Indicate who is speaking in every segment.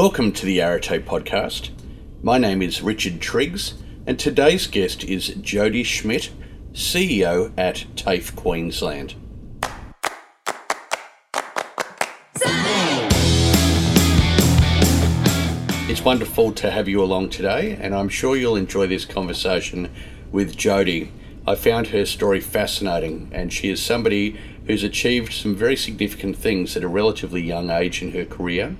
Speaker 1: Welcome to the Arete podcast. My name is Richard Triggs, and today's guest is Jody Schmidt, CEO at TAFE Queensland. It's wonderful to have you along today, and I'm sure you'll enjoy this conversation with Jody. I found her story fascinating, and she is somebody who's achieved some very significant things at a relatively young age in her career.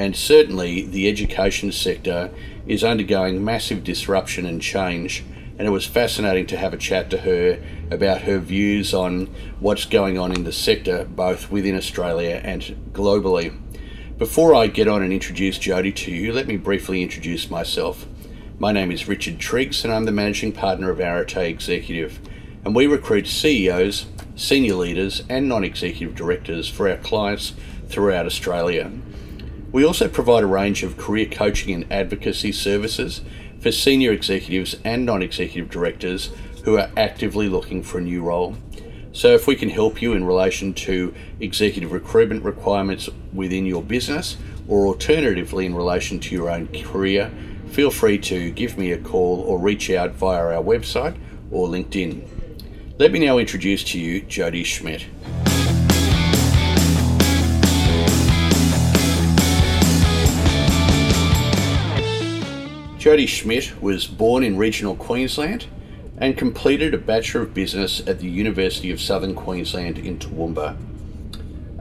Speaker 1: And certainly, the education sector is undergoing massive disruption and change. And it was fascinating to have a chat to her about her views on what's going on in the sector, both within Australia and globally. Before I get on and introduce Jody to you, let me briefly introduce myself. My name is Richard Triggs, and I'm the managing partner of Arete Executive. And we recruit CEOs, senior leaders, and non executive directors for our clients throughout Australia. We also provide a range of career coaching and advocacy services for senior executives and non executive directors who are actively looking for a new role. So, if we can help you in relation to executive recruitment requirements within your business, or alternatively in relation to your own career, feel free to give me a call or reach out via our website or LinkedIn. Let me now introduce to you Jody Schmidt. Jody Schmidt was born in regional Queensland and completed a Bachelor of Business at the University of Southern Queensland in Toowoomba.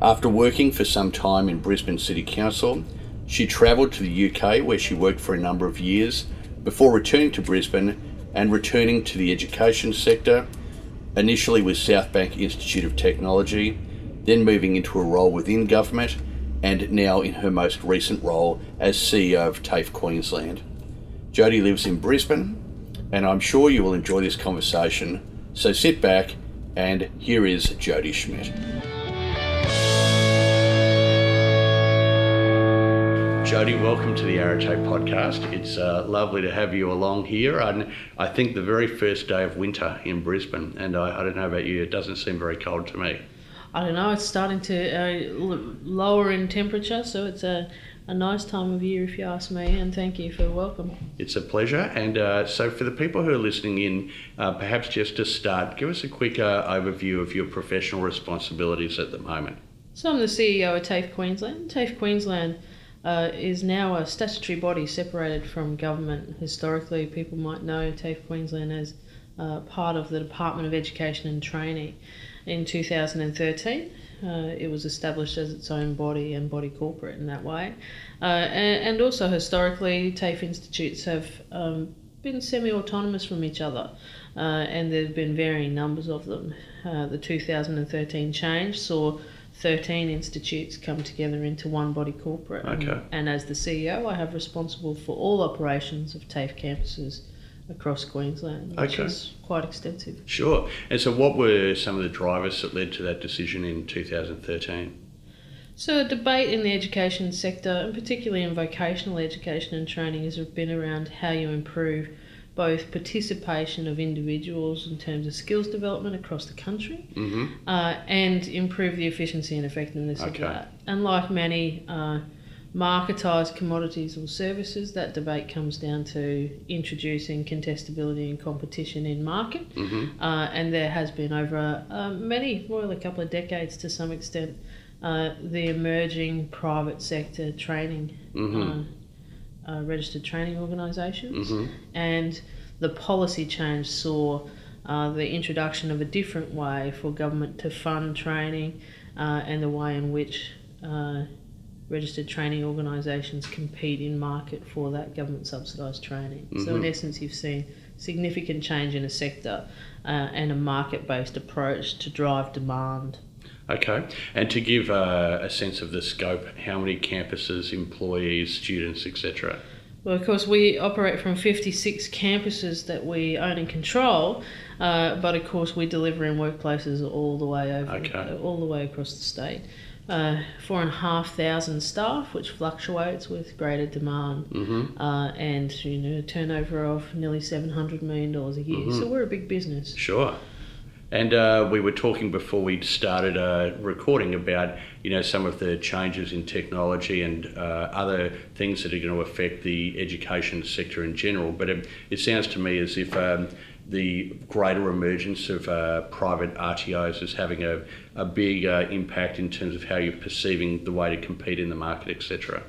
Speaker 1: After working for some time in Brisbane City Council, she travelled to the UK where she worked for a number of years before returning to Brisbane and returning to the education sector, initially with Southbank Institute of Technology, then moving into a role within government, and now in her most recent role as CEO of TAFE Queensland. Jody lives in Brisbane and I'm sure you will enjoy this conversation. So sit back, and here is Jody Schmidt. Jody, welcome to the Arete podcast. It's uh, lovely to have you along here. And I think the very first day of winter in Brisbane, and I, I don't know about you, it doesn't seem very cold to me.
Speaker 2: I don't know. It's starting to uh, lower in temperature, so it's a a nice time of year, if you ask me, and thank you for the welcome.
Speaker 1: It's a pleasure. And uh, so, for the people who are listening in, uh, perhaps just to start, give us a quick uh, overview of your professional responsibilities at the moment.
Speaker 2: So, I'm the CEO of TAFE Queensland. TAFE Queensland uh, is now a statutory body separated from government. Historically, people might know TAFE Queensland as uh, part of the Department of Education and Training in 2013. Uh, it was established as its own body and body corporate in that way. Uh, and, and, also historically, TAFE institutes have um, been semi autonomous from each other, uh, and there have been varying numbers of them. Uh, the 2013 change saw 13 institutes come together into one body corporate.
Speaker 1: Okay.
Speaker 2: And, and as the CEO, I have responsible for all operations of TAFE campuses across Queensland, which okay. is quite extensive.
Speaker 1: Sure. And so, what were some of the drivers that led to that decision in 2013?
Speaker 2: So, a debate in the education sector, and particularly in vocational education and training, has been around how you improve both participation of individuals in terms of skills development across the country
Speaker 1: mm-hmm.
Speaker 2: uh, and improve the efficiency and effectiveness okay. of that. And like many uh, marketised commodities or services, that debate comes down to introducing contestability and competition in market.
Speaker 1: Mm-hmm.
Speaker 2: Uh, and there has been over uh, many, well, a couple of decades to some extent, uh, the emerging private sector training,
Speaker 1: mm-hmm.
Speaker 2: Uh, uh, registered training organisations.
Speaker 1: Mm-hmm.
Speaker 2: And the policy change saw uh, the introduction of a different way for government to fund training and the way in which registered training organisations compete in market for that government subsidised training. Mm-hmm. So in mm-hmm. essence, you've seen significant change in a sector uh, and a market based approach to drive demand.
Speaker 1: Okay, and to give uh, a sense of the scope, how many campuses, employees, students, etc.
Speaker 2: Well, of course, we operate from 56 campuses that we own and control, uh, but of course, we deliver in workplaces all the way over,
Speaker 1: okay.
Speaker 2: all the way across the state uh, four and a half thousand staff, which fluctuates with greater demand,
Speaker 1: mm-hmm.
Speaker 2: uh, and you know a turnover of nearly seven hundred million dollars a year. Mm-hmm. So we're a big business.
Speaker 1: Sure. And uh, we were talking before we started uh, recording about you know some of the changes in technology and uh, other things that are going to affect the education sector in general. But it, it sounds to me as if um, the greater emergence of uh, private RTOs is having a, a big uh, impact in terms of how you're perceiving the way to compete in the market, etc.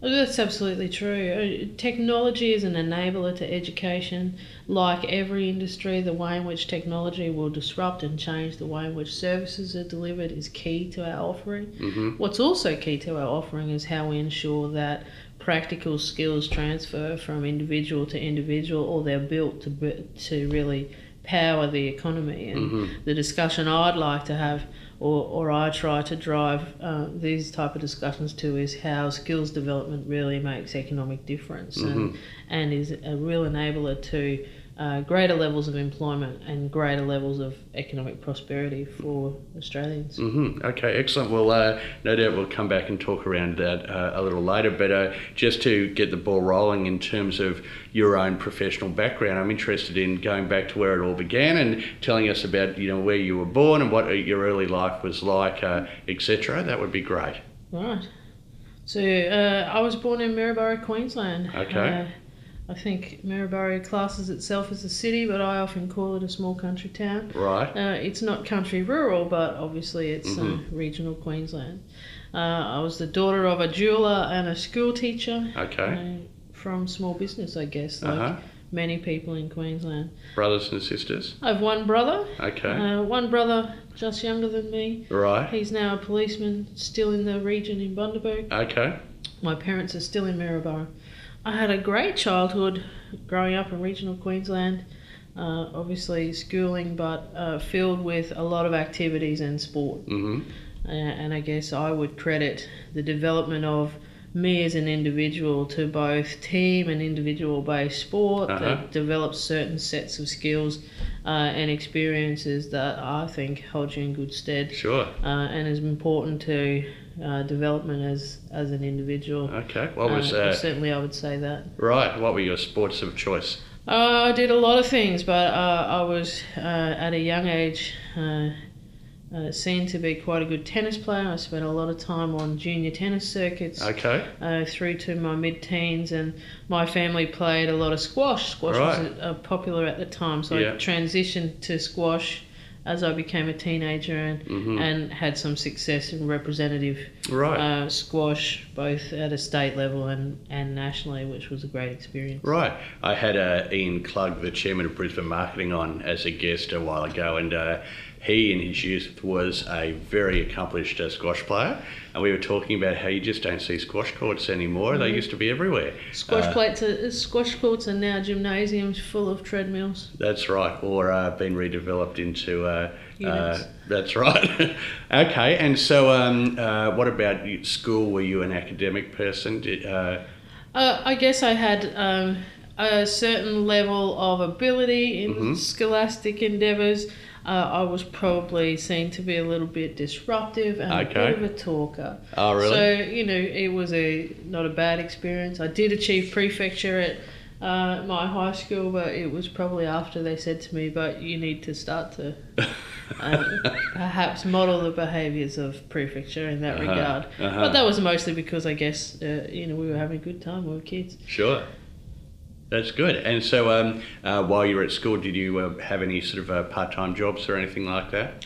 Speaker 2: That's absolutely true. Uh, technology is an enabler to education. Like every industry, the way in which technology will disrupt and change the way in which services are delivered is key to our offering.
Speaker 1: Mm-hmm.
Speaker 2: What's also key to our offering is how we ensure that practical skills transfer from individual to individual or they're built to, to really power the economy. And
Speaker 1: Mhm.
Speaker 2: the discussion I'd like to have or, or I try to drive uh, these type of discussions to is how skills development really makes economic difference and, and is a real enabler to uh, greater levels of employment and greater levels of economic prosperity for Australians.
Speaker 1: hmm Okay, excellent. Well, uh, no doubt we'll come back and talk around that uh, a little later. But uh, just to get the ball rolling in terms of your own professional background, I'm interested in going back to where it all began and telling us about you know where you were born and what uh, your early life was like, uh, etc. That would be great.
Speaker 2: Right. So uh, I was born in Maryborough, Queensland.
Speaker 1: Okay.
Speaker 2: Uh, I think Maryborough classes itself as a city, but I often call it a small country town.
Speaker 1: Right.
Speaker 2: Uh, it's not country rural, but obviously it's uh,
Speaker 1: Mhm.
Speaker 2: regional Queensland. Uh, I was the daughter of a jeweler and a school teacher.
Speaker 1: Okay.
Speaker 2: Uh, from small business, I guess, like
Speaker 1: Uh huh.
Speaker 2: many people in Queensland.
Speaker 1: Brothers and sisters.
Speaker 2: I have one brother.
Speaker 1: Okay.
Speaker 2: Uh, one brother just younger than me.
Speaker 1: right.
Speaker 2: He's now a policeman, still in the region in Bundaberg.
Speaker 1: Okay.
Speaker 2: My parents are still in Maryborough. I had a great childhood growing up in regional Queensland. Uh, obviously, schooling, but uh, filled with a lot of activities and sport.
Speaker 1: hmm
Speaker 2: Uh, and I guess I would credit the development of me as an individual to both team and individual based sport
Speaker 1: Uh-huh.
Speaker 2: that develops certain sets of skills uh, and experiences that I think hold you in good stead
Speaker 1: Sure.
Speaker 2: uh, and is important to uh, development as, as an individual.
Speaker 1: Okay. What was
Speaker 2: Uh,
Speaker 1: uh,
Speaker 2: certainly, I would say that.
Speaker 1: right? What were your sports of choice?
Speaker 2: Uh, I did a lot of things, but uh, I was uh, at a young age uh, uh, seen to be quite a good tennis player. I spent a lot of time on junior tennis circuits
Speaker 1: Okay.
Speaker 2: uh, through to my mid-teens, and my family played a lot of squash. Squash was
Speaker 1: Right.
Speaker 2: uh, popular at the time, so
Speaker 1: Yeah.
Speaker 2: I transitioned to squash as I became a teenager and,
Speaker 1: Mhm.
Speaker 2: and had some success in representative
Speaker 1: Right.
Speaker 2: uh, squash, both at a state level and, and nationally, which was a great experience.
Speaker 1: Right. I had uh, Ian Klug, the chairman of Brisbane Marketing, on as a guest a while ago, and uh, he, in his youth, was a very accomplished uh, squash player. And we were talking about how you just don't see squash courts anymore. They used to be everywhere.
Speaker 2: Squash
Speaker 1: Uh,
Speaker 2: plates, are, squash courts are now gymnasiums full of treadmills.
Speaker 1: That's right, or uh, been redeveloped into. Uh, uh, that's right. okay, and so um, uh, what about school? Were you an academic person? Did, uh,
Speaker 2: Uh, I guess I had um, a certain level of ability in
Speaker 1: Mhm.
Speaker 2: scholastic endeavours. Uh, I was probably seen to be a little bit disruptive and
Speaker 1: Okay.
Speaker 2: a bit of a talker.
Speaker 1: oh, really?
Speaker 2: So you know, it was a not a bad experience. I did achieve prefecture at uh, my high school, but it was probably after they said to me, "But you need to start to uh, perhaps model the behaviours of prefecture in that
Speaker 1: Uh-huh,
Speaker 2: regard."
Speaker 1: uh-huh.
Speaker 2: But that was mostly because I guess uh, you know we were having a good time. We were kids.
Speaker 1: Sure. That's good. And so, um, uh, while you were at school, did you uh, have any sort of uh, part-time jobs or anything like that?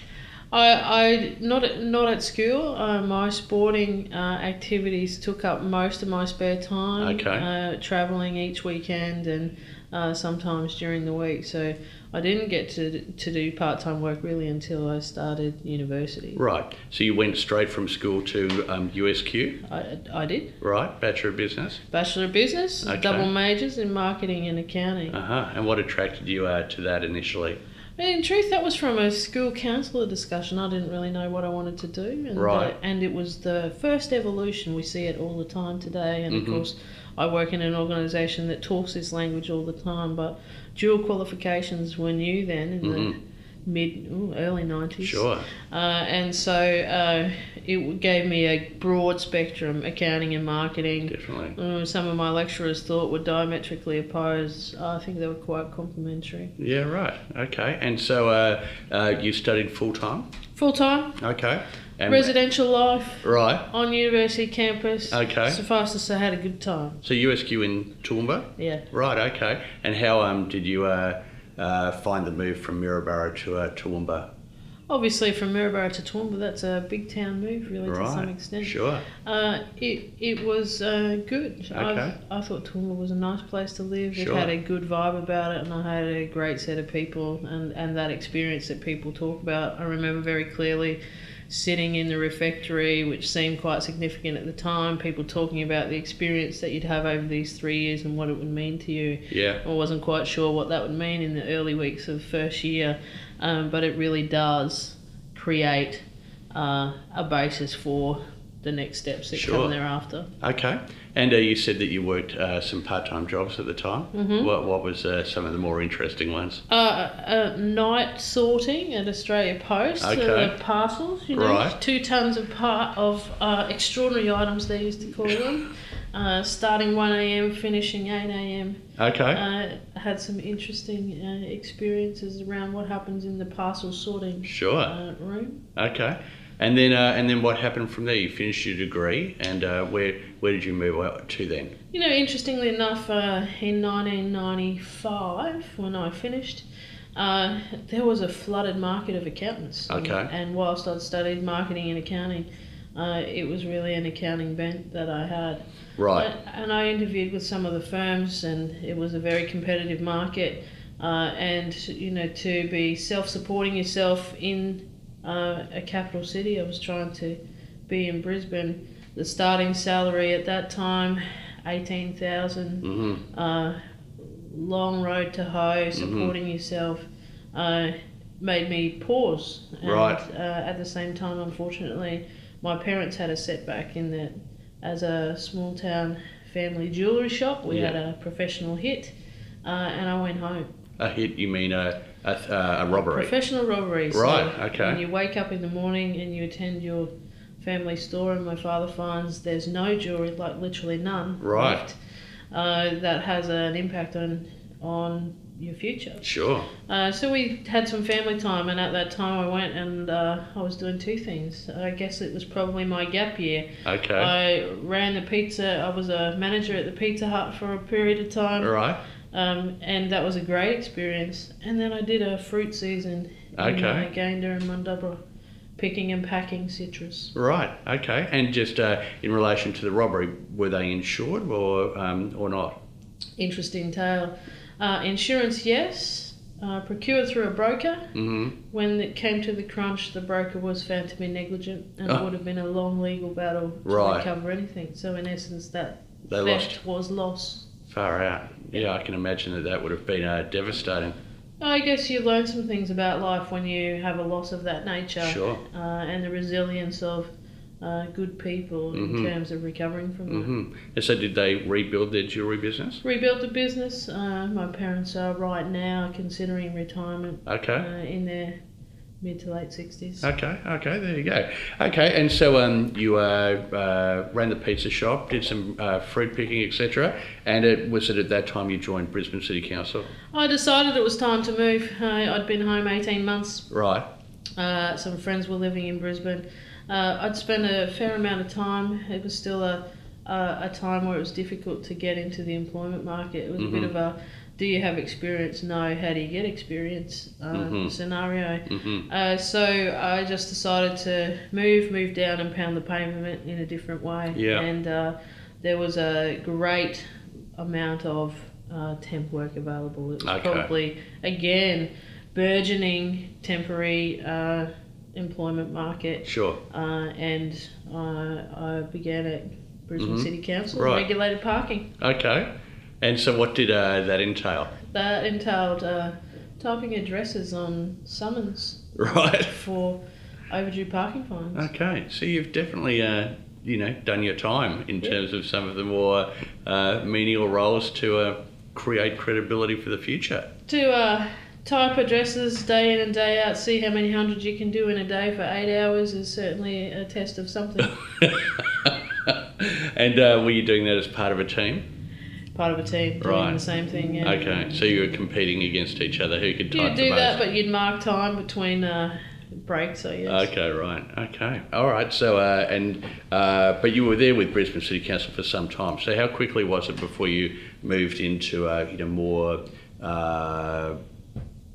Speaker 2: I, I not at, not at school. Uh, my sporting uh, activities took up most of my spare time.
Speaker 1: Okay.
Speaker 2: Uh, traveling each weekend and uh, sometimes during the week. So I didn't get to to do part time work really until I started university.
Speaker 1: Right. So you went straight from school to um, USQ,
Speaker 2: I, I did
Speaker 1: right? Bachelor of Business.
Speaker 2: bachelor of business,
Speaker 1: Okay.
Speaker 2: double majors in marketing and accounting.
Speaker 1: Uh huh. And what attracted you uh, to that initially?
Speaker 2: In truth, that was from a school counsellor discussion. I didn't really know what I wanted to do, and
Speaker 1: Right.
Speaker 2: uh, and it was the first evolution. We see it all the time today, and
Speaker 1: Mhm.
Speaker 2: of course, I work in an organisation that talks this language all the time. But dual qualifications were new then in
Speaker 1: Mhm.
Speaker 2: the mid, ooh, early 90s.
Speaker 1: Sure.
Speaker 2: Uh, and so uh, it gave me a broad spectrum, accounting and marketing.
Speaker 1: Definitely.
Speaker 2: Uh, some of my lecturers thought were diametrically opposed. I think they were quite complementary.
Speaker 1: Yeah, right. Okay. And so uh, uh, you studied full time?
Speaker 2: Full time,
Speaker 1: Okay. And
Speaker 2: residential life
Speaker 1: Right.
Speaker 2: on university campus.
Speaker 1: Okay.
Speaker 2: Suffice to say, I had a good time.
Speaker 1: So USQ in Toowoomba?
Speaker 2: Yeah.
Speaker 1: Right, okay. And how um, did you uh, uh, find the move from Maryborough to uh, Toowoomba?
Speaker 2: Obviously, from Maryborough to Toowoomba, that's a big town move, really, to some extent.
Speaker 1: Sure.
Speaker 2: Uh, it it was uh, good.
Speaker 1: Okay.
Speaker 2: I, I thought Toowoomba was a nice place to live.
Speaker 1: Sure.
Speaker 2: It had a good vibe about it, and I had a great set of people, and, and that experience that people talk about. I remember very clearly sitting in the refectory, which seemed quite significant at the time. People talking about the experience that you'd have over these three years and what it would mean to you.
Speaker 1: Yeah.
Speaker 2: I wasn't quite sure what that would mean in the early weeks of first year, um, but it really does create uh, a basis for the next steps that
Speaker 1: Sure.
Speaker 2: come thereafter.
Speaker 1: Okay. And uh, you said that you worked uh, some part time jobs at the time.
Speaker 2: Mhm.
Speaker 1: What, what was uh, some of the more interesting ones?
Speaker 2: Uh, uh, night sorting at Australia Post,
Speaker 1: Okay.
Speaker 2: uh, the parcels, you know,
Speaker 1: Right.
Speaker 2: two tons of part of uh, extraordinary items they used to call them, uh, starting 1am, finishing 8am.
Speaker 1: Okay.
Speaker 2: Uh, had some interesting uh, experiences around what happens in the parcel sorting
Speaker 1: sure.
Speaker 2: uh, room.
Speaker 1: Okay. And then, uh, and then what happened from there? You finished your degree, and uh, where where did you move out to then?
Speaker 2: You know, interestingly enough, uh, in 1995, when I finished, uh, there was a flooded market of accountants. And-
Speaker 1: Okay.
Speaker 2: And, whilst I'd studied marketing and accounting, uh, it was really an accounting bent that I had.
Speaker 1: Right.
Speaker 2: Uh, And I interviewed with some of the firms, and it was a very competitive market. Uh, and you know, to be self-supporting yourself in uh, a capital city, I was trying to be in Brisbane. The starting salary at that time, eighteen thousand.
Speaker 1: Mm-hmm.
Speaker 2: Uh, long road to hoe, supporting yourself, uh, made me pause. And,
Speaker 1: Right.
Speaker 2: Uh, at the same time, unfortunately, my parents had a setback in that as a small town family jewellery shop, we had a professional hit, uh, and I went home.
Speaker 1: A hit? You mean a a, a robbery?
Speaker 2: Professional robbery. so
Speaker 1: Right, okay.
Speaker 2: When you wake up in the morning and you attend your family store, and my father finds there's no jewellery, like literally none,
Speaker 1: Right.
Speaker 2: left, uh, that has an impact on on your future.
Speaker 1: Sure.
Speaker 2: Uh, so we had some family time, and at that time I went and uh, I was doing two things. I guess it was probably my gap year.
Speaker 1: Okay.
Speaker 2: I ran the pizza. I was a manager at the Pizza Hut for a period of time,
Speaker 1: right.
Speaker 2: Um, and that was a great experience. And then I did a fruit season in
Speaker 1: Okay.
Speaker 2: uh, Gayndah and Mundubbera, picking and packing citrus.
Speaker 1: Right. Okay. And just uh, in relation to the robbery, were they insured or um, or not?
Speaker 2: Interesting tale. Uh, insurance, yes. Uh, procured through a broker.
Speaker 1: Mm-hmm.
Speaker 2: When it came to the crunch, the broker was found to be negligent, and it
Speaker 1: Oh.
Speaker 2: would have been a long legal battle to
Speaker 1: Right.
Speaker 2: recover anything. So, in essence, that
Speaker 1: They lost
Speaker 2: was loss.
Speaker 1: Far out. Yeah, I can imagine that that would have been uh, devastating.
Speaker 2: I guess you learn some things about life when you have a loss of that nature,
Speaker 1: Sure.
Speaker 2: uh, and the resilience of uh, good people in terms of recovering from that.
Speaker 1: hmm And so, did they rebuild their jewellery business?
Speaker 2: Rebuilt the business. Uh, my parents are right now considering retirement
Speaker 1: Okay.
Speaker 2: uh, in their mid to late sixties.
Speaker 1: Okay, okay, there you go. Okay, and so um, you uh, uh, ran the pizza shop, did some uh, fruit picking, etc. And it was it at that time you joined Brisbane City Council?
Speaker 2: I decided it was time to move. Uh, I'd been home 18 months.
Speaker 1: Right.
Speaker 2: Uh, some friends were living in Brisbane. Uh, I'd spent a fair amount of time. It was still a, a, a time where it was difficult to get into the employment market. It was a bit
Speaker 1: Mhm.
Speaker 2: of a do you have experience? No. How do you get experience? Uh,
Speaker 1: Mhm.
Speaker 2: Scenario.
Speaker 1: hmm
Speaker 2: Uh, so I just decided to move, move down and pound the pavement in a different way.
Speaker 1: Yeah.
Speaker 2: And uh, there was a great amount of uh, temp work available. It was
Speaker 1: Okay.
Speaker 2: probably, again, burgeoning temporary uh, employment market.
Speaker 1: Sure.
Speaker 2: Uh, and uh, I began at Brisbane
Speaker 1: Mhm.
Speaker 2: City Council,
Speaker 1: Right.
Speaker 2: regulated parking.
Speaker 1: Okay. And so, what did uh, that entail?
Speaker 2: That entailed uh, typing addresses on summons
Speaker 1: Right.
Speaker 2: for overdue parking fines.
Speaker 1: Okay. So you've definitely, uh, you know, done your time in
Speaker 2: Yeah.
Speaker 1: terms of some of the more uh, menial roles to uh, create credibility for the future.
Speaker 2: to uh, type addresses day in and day out, see how many hundreds you can do in a day for eight hours is certainly a test of something.
Speaker 1: and uh, were you doing that as part of a team?
Speaker 2: Part of a team doing
Speaker 1: Right.
Speaker 2: the same thing. Yeah.
Speaker 1: Okay, so you were competing against each other. Who could type
Speaker 2: You'd
Speaker 1: the
Speaker 2: do
Speaker 1: most?
Speaker 2: that, but you'd mark time between uh, breaks, I guess.
Speaker 1: Okay, right. Okay, all right. So, uh, and uh, but you were there with Brisbane City Council for some time. So, how quickly was it before you moved into uh, you know more uh,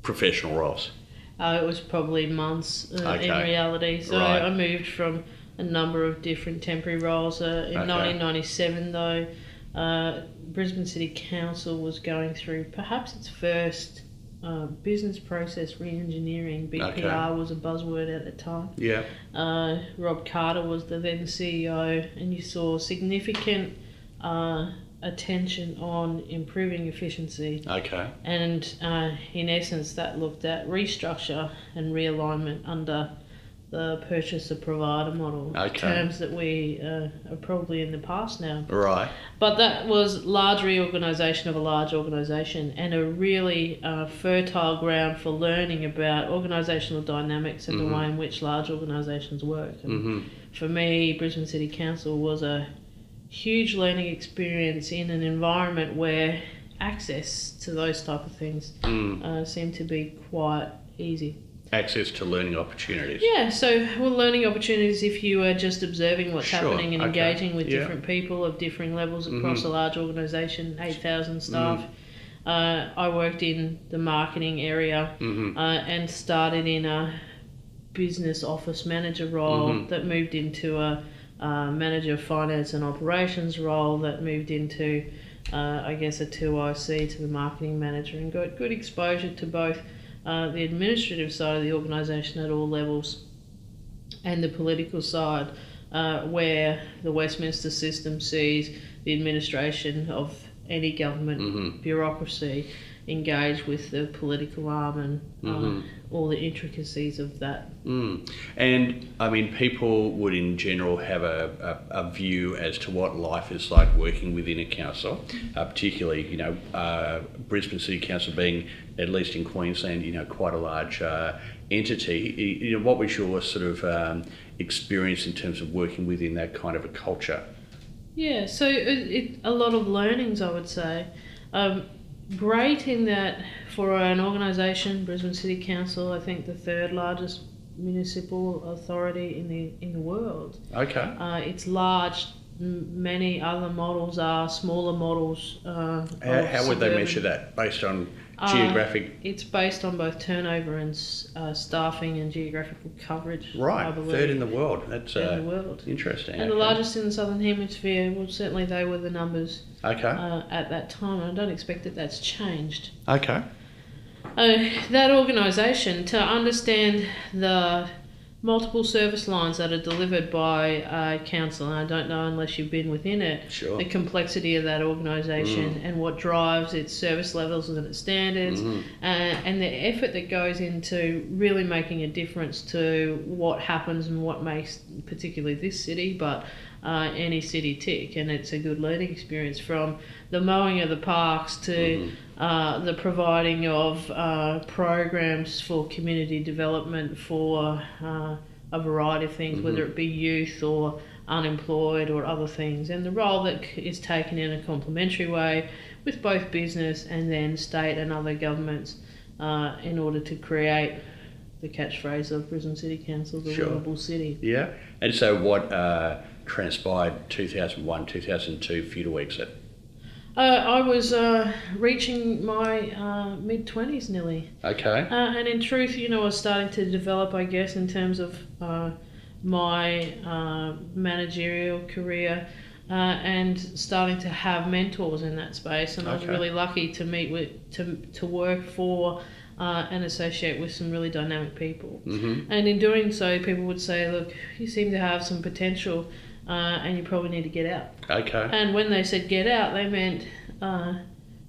Speaker 1: professional roles?
Speaker 2: Uh, it was probably months uh, in reality. So
Speaker 1: Right.
Speaker 2: I moved from a number of different temporary roles. Uh, in
Speaker 1: Okay.
Speaker 2: 1997, though, uh, Brisbane City Council was going through perhaps its first uh, business process re-engineering. BPR
Speaker 1: Okay.
Speaker 2: was a buzzword at the time.
Speaker 1: Yeah.
Speaker 2: Uh, Rob Carter was the then CEO, and you saw significant uh, attention on improving efficiency
Speaker 1: Okay.
Speaker 2: and uh, in essence, that looked at restructure and realignment under the purchaser provider model.
Speaker 1: Okay.
Speaker 2: Terms that we uh, are probably in the past now.
Speaker 1: Right.
Speaker 2: But that was large reorganisation of a large organisation and a really uh, fertile ground for learning about organisational dynamics and
Speaker 1: Mhm.
Speaker 2: the way in which large organisations work. And
Speaker 1: hmm
Speaker 2: for me, Brisbane City Council was a huge learning experience in an environment where access to those type of things
Speaker 1: Mm.
Speaker 2: uh, seemed to be quite easy.
Speaker 1: Access to learning opportunities.
Speaker 2: Yeah, so well, learning opportunities if you are just observing what's
Speaker 1: Sure,
Speaker 2: happening and
Speaker 1: okay,
Speaker 2: engaging with
Speaker 1: yeah.
Speaker 2: different people of differing levels across
Speaker 1: Mhm.
Speaker 2: a large organisation, eight thousand
Speaker 1: Mm-hmm.
Speaker 2: staff. Uh, I worked in the marketing area
Speaker 1: hmm
Speaker 2: uh, and started in a business office manager role
Speaker 1: Mhm.
Speaker 2: that moved into a uh, manager of finance and operations role that moved into, uh, I guess, a 2IC to the marketing manager and got good exposure to both uh, the administrative side of the organisation at all levels and the political side, uh, where the Westminster system sees the administration of any government
Speaker 1: hmm
Speaker 2: bureaucracy engage with the political arm and uh,
Speaker 1: Mhm.
Speaker 2: All the intricacies of that.
Speaker 1: Mm. And I mean, people would in general have a, a, a view as to what life is like working within a council, uh, particularly, you know, uh, Brisbane City Council being, at least in Queensland, you know, quite a large uh, entity. You know, what was your sort of um, experience in terms of working within that kind of a culture?
Speaker 2: Yeah, so it, it, a lot of learnings, I would say. Um, great in that for an organisation, Brisbane City Council, I think the third largest municipal authority in the in the world.
Speaker 1: Okay.
Speaker 2: Uh, it's large. Many other models are smaller models. Uh,
Speaker 1: How, how would they measure that based on geographic?
Speaker 2: It's based on both turnover and uh, staffing and geographical coverage.
Speaker 1: Right, third in the world. That's
Speaker 2: third in
Speaker 1: uh,
Speaker 2: the world.
Speaker 1: interesting.
Speaker 2: And the largest in the southern hemisphere. Well, certainly they were the numbers
Speaker 1: Okay.
Speaker 2: uh, at that time. I don't expect that that's changed.
Speaker 1: okay.
Speaker 2: Uh, that organisation to understand the multiple service lines that are delivered by uh, council, and I don't know unless you've been within it,
Speaker 1: Sure.
Speaker 2: the complexity of that organisation and what drives its service levels and its standards,
Speaker 1: Mhm.
Speaker 2: uh, and the effort that goes into really making a difference to what happens and what makes particularly this city, but uh, any city tick. And it's a good learning experience from the mowing of the parks to
Speaker 1: Mhm.
Speaker 2: uh, the providing of uh, programs for community development for uh, a variety of things, whether it be youth or unemployed or other things, and the role that is taken in a complementary way with both business and then state and other governments uh, in order to create the catchphrase of Brisbane City Council, the
Speaker 1: Sure.
Speaker 2: livable city.
Speaker 1: Yeah. And so what uh, transpired 2001, 2002 for you to exit?
Speaker 2: Uh, I was uh, reaching my uh, mid 20s nearly.
Speaker 1: Okay.
Speaker 2: Uh, and in truth, you know, I was starting to develop, I guess, in terms of uh, my uh, managerial career uh, and starting to have mentors in that space. And I was really lucky to meet with, to, to work for uh, and associate with some really dynamic people.
Speaker 1: hmm
Speaker 2: And in doing so, people would say, look, you seem to have some potential uh, and you probably need to get out.
Speaker 1: Okay.
Speaker 2: And when they said get out, they meant, uh,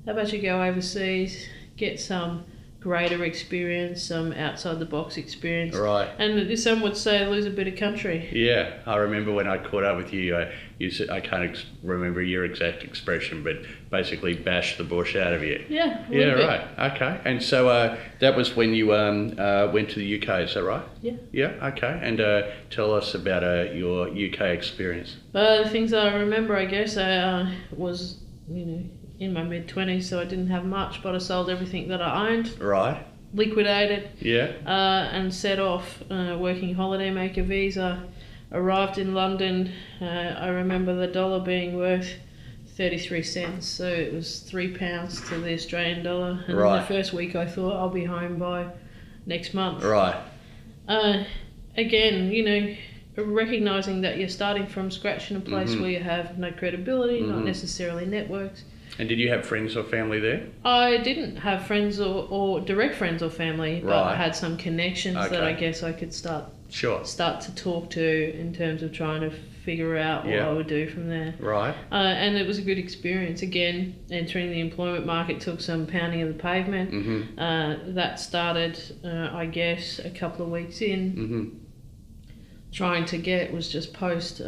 Speaker 2: how about you go overseas, get some greater experience, some outside the box experience,
Speaker 1: Right.
Speaker 2: and some would say lose a bit of country.
Speaker 1: Yeah, I remember when I caught up with you. I, you said, I can't ex- remember your exact expression, but basically bash the bush out of you.
Speaker 2: Yeah, a
Speaker 1: Yeah,
Speaker 2: bit.
Speaker 1: right. Okay. And so uh, that was when you um, uh, went to the UK, is that right?
Speaker 2: Yeah.
Speaker 1: Yeah, okay. And uh, tell us about uh, your UK experience.
Speaker 2: But the things I remember, I guess, I uh, was you know in my mid twenties, so I didn't have much, but I sold everything that I owned,
Speaker 1: Right.
Speaker 2: liquidated,
Speaker 1: Yeah.
Speaker 2: uh, and set off uh, working holidaymaker visa. Arrived in London. Uh, I remember the dollar being worth 33 cents, so it was three pounds to the Australian dollar. And
Speaker 1: Right.
Speaker 2: the first week I thought I'll be home by next month.
Speaker 1: Right.
Speaker 2: Uh, again, you know, recognizing that you're starting from scratch in a place
Speaker 1: Mhm.
Speaker 2: where you have no credibility, not
Speaker 1: Mhm.
Speaker 2: necessarily networks.
Speaker 1: And did you have friends or family there?
Speaker 2: I didn't have friends or, or direct friends or family, but I had some connections that I guess I could start
Speaker 1: Sure.
Speaker 2: start to talk to in terms of trying to figure out what
Speaker 1: Yeah.
Speaker 2: I would do from there.
Speaker 1: Right.
Speaker 2: Uh, and it was a good experience. Again, entering the employment market took some pounding of the pavement.
Speaker 1: Mm-hmm.
Speaker 2: Uh, that started, uh, I guess, a couple of weeks in.
Speaker 1: Mm-hmm.
Speaker 2: Trying to get was just post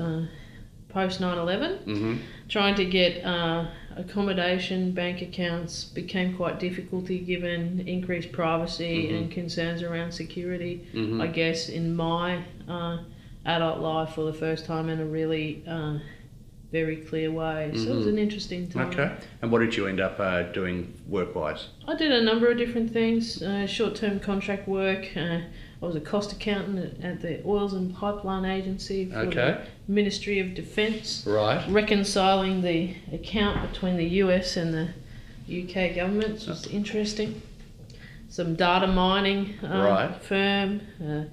Speaker 2: uh, post 9/11.
Speaker 1: Mm-hmm.
Speaker 2: Trying to get uh, accommodation, bank accounts became quite difficult given increased privacy
Speaker 1: Mhm.
Speaker 2: and concerns around security.
Speaker 1: Mm-hmm.
Speaker 2: I guess in my uh, adult life for the first time in a really uh, very clear way. So it was
Speaker 1: Mhm.
Speaker 2: an interesting time.
Speaker 1: Okay. And what did you end up uh, doing work-wise?
Speaker 2: I did a number of different things, uh, short-term contract work. I was a cost accountant at, the Oils and Pipeline Agency for
Speaker 1: Okay.
Speaker 2: the Ministry of Defence,
Speaker 1: Right.
Speaker 2: reconciling the account between the US and the UK governments was interesting. Some data mining uh,
Speaker 1: Right.
Speaker 2: firm, uh,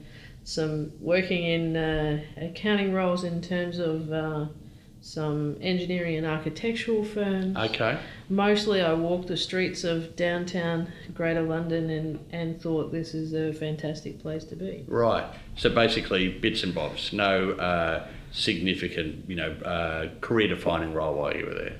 Speaker 2: some working in uh, accounting roles in terms of uh, some engineering and architectural firms.
Speaker 1: Okay.
Speaker 2: Mostly, I walked the streets of downtown Greater London and, and thought this is a fantastic place to be.
Speaker 1: Right. So basically, bits and bobs. No uh, significant, you know, uh, career-defining role while you were there.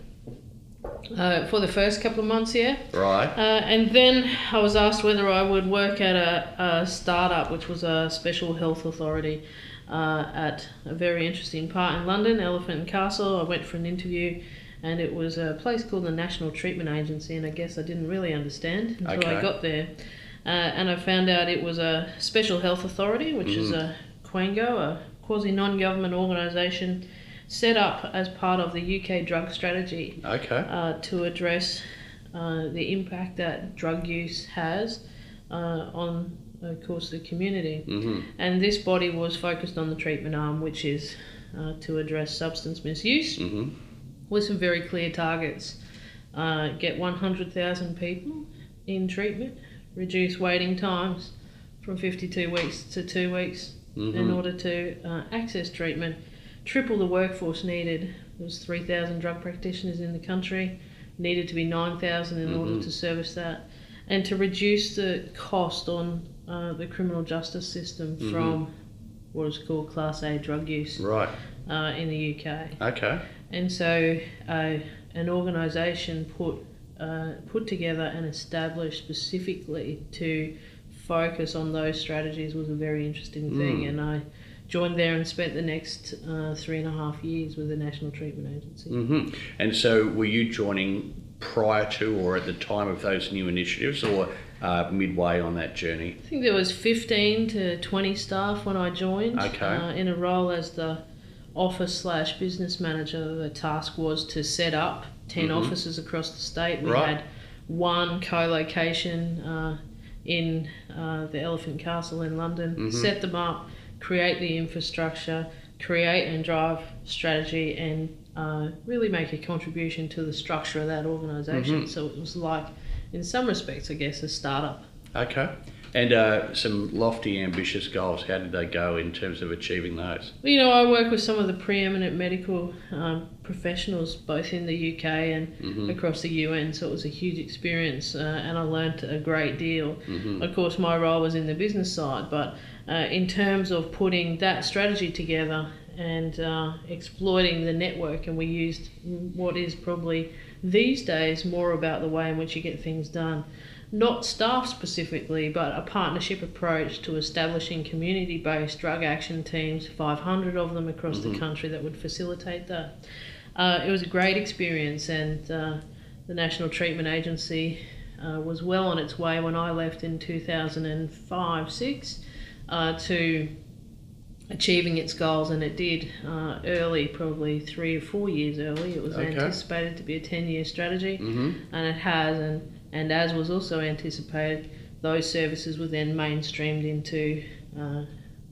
Speaker 2: Uh, for the first couple of months, yeah.
Speaker 1: Right.
Speaker 2: Uh, and then I was asked whether I would work at a, a startup, which was a special health authority uh, at a very interesting part in London, Elephant and Castle. I went for an interview, and it was a place called the National Treatment Agency, and I guess I didn't really understand until I got there. Uh, and I found out it was a special health authority, which is a Quango, a quasi non government organisation set up as part of the UK drug strategy
Speaker 1: Okay.
Speaker 2: uh, to address uh, the impact that drug use has uh, on, of course, the community.
Speaker 1: Mm-hmm.
Speaker 2: And this body was focused on the treatment arm, which is uh, to address substance misuse
Speaker 1: Mm-hmm.
Speaker 2: with some very clear targets. Uh, get 100,000 people in treatment, reduce waiting times from 52 weeks to two weeks in
Speaker 1: Mm-hmm.
Speaker 2: order to uh, access treatment. Triple the workforce needed. There was 3,000 drug practitioners in the country. Needed to be 9,000 in order
Speaker 1: Mhm.
Speaker 2: to service that, and to reduce the cost on uh, the criminal justice system
Speaker 1: Mhm.
Speaker 2: from what is called Class A drug use
Speaker 1: Right.
Speaker 2: uh, in the UK.
Speaker 1: Okay.
Speaker 2: And so, uh, an organisation put uh, put together and established specifically to focus on those strategies was a very interesting thing.
Speaker 1: Mm.
Speaker 2: And I joined there and spent the next uh, three and a half years with the National Treatment Agency.
Speaker 1: Mm-hmm. And so, were you joining prior to or at the time of those new initiatives, or uh, midway on that journey?
Speaker 2: I think there was 15 to 20 staff when I joined.
Speaker 1: Okay.
Speaker 2: Uh, in a role as the office slash business manager, the task was to set up 10
Speaker 1: Mhm.
Speaker 2: offices across the state. We
Speaker 1: Right.
Speaker 2: had one co-location uh, in uh, the Elephant Castle in London.
Speaker 1: Mhm.
Speaker 2: Set them up, create the infrastructure, create and drive strategy, and uh, really make a contribution to the structure of that organisation.
Speaker 1: Mhm.
Speaker 2: So it was like, in some respects, I guess, a startup.
Speaker 1: Okay. And uh, some lofty, ambitious goals. How did they go in terms of achieving those?
Speaker 2: Well, You know, I work with some of the preeminent medical um, professionals both in the UK and
Speaker 1: Mm-hmm.
Speaker 2: across the UN, so it was a huge experience uh, and I learnt a great deal.
Speaker 1: Mm-hmm.
Speaker 2: Of course, my role was in the business side, but uh, in terms of putting that strategy together and uh, exploiting the network, and we used what is probably these days more about the way in which you get things done. not staff specifically, but a partnership approach to establishing community based drug action teams, 500 of them across the country that would facilitate that. Uh, it was a great experience, and uh, the National Treatment Agency uh, was well on its way when I left in 2005 6 uh, to achieving its goals, and it did uh, early, probably three or four years early. It was
Speaker 1: Okay.
Speaker 2: anticipated to be a 10 year strategy,
Speaker 1: hmm
Speaker 2: and it has, and, and as was also anticipated, those services were then mainstreamed into uh,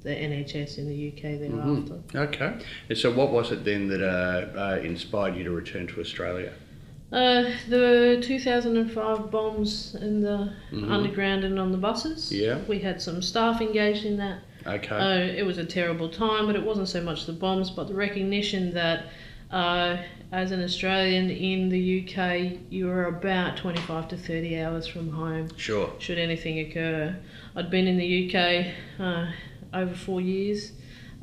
Speaker 2: the NHS in the UK thereafter.
Speaker 1: Okay. And so, what was it then that uh, uh, inspired you to return to Australia?
Speaker 2: Uh, the 2005 bombs in the
Speaker 1: Mhm.
Speaker 2: underground and on the buses.
Speaker 1: Yeah.
Speaker 2: We had some staff engaged in that.
Speaker 1: Okay.
Speaker 2: Uh, it was a terrible time, but it wasn't so much the bombs, but the recognition that uh, as an Australian in the UK, you were about 25 to 30 hours from home
Speaker 1: sure.
Speaker 2: should anything occur. I'd been in the UK uh, over four years.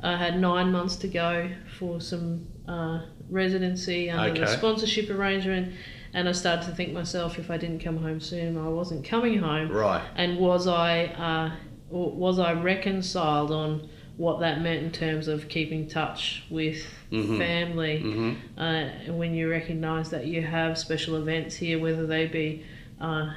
Speaker 2: I had nine months to go for some uh, residency under the sponsorship arrangement, and I started to think myself, if I didn't come home soon, I wasn't coming home.
Speaker 1: Right.
Speaker 2: And was I uh, was I reconciled on what that meant in terms of keeping touch with
Speaker 1: Mhm.
Speaker 2: family?
Speaker 1: hmm
Speaker 2: uh, when you recognise that you have special events here, whether they be uh,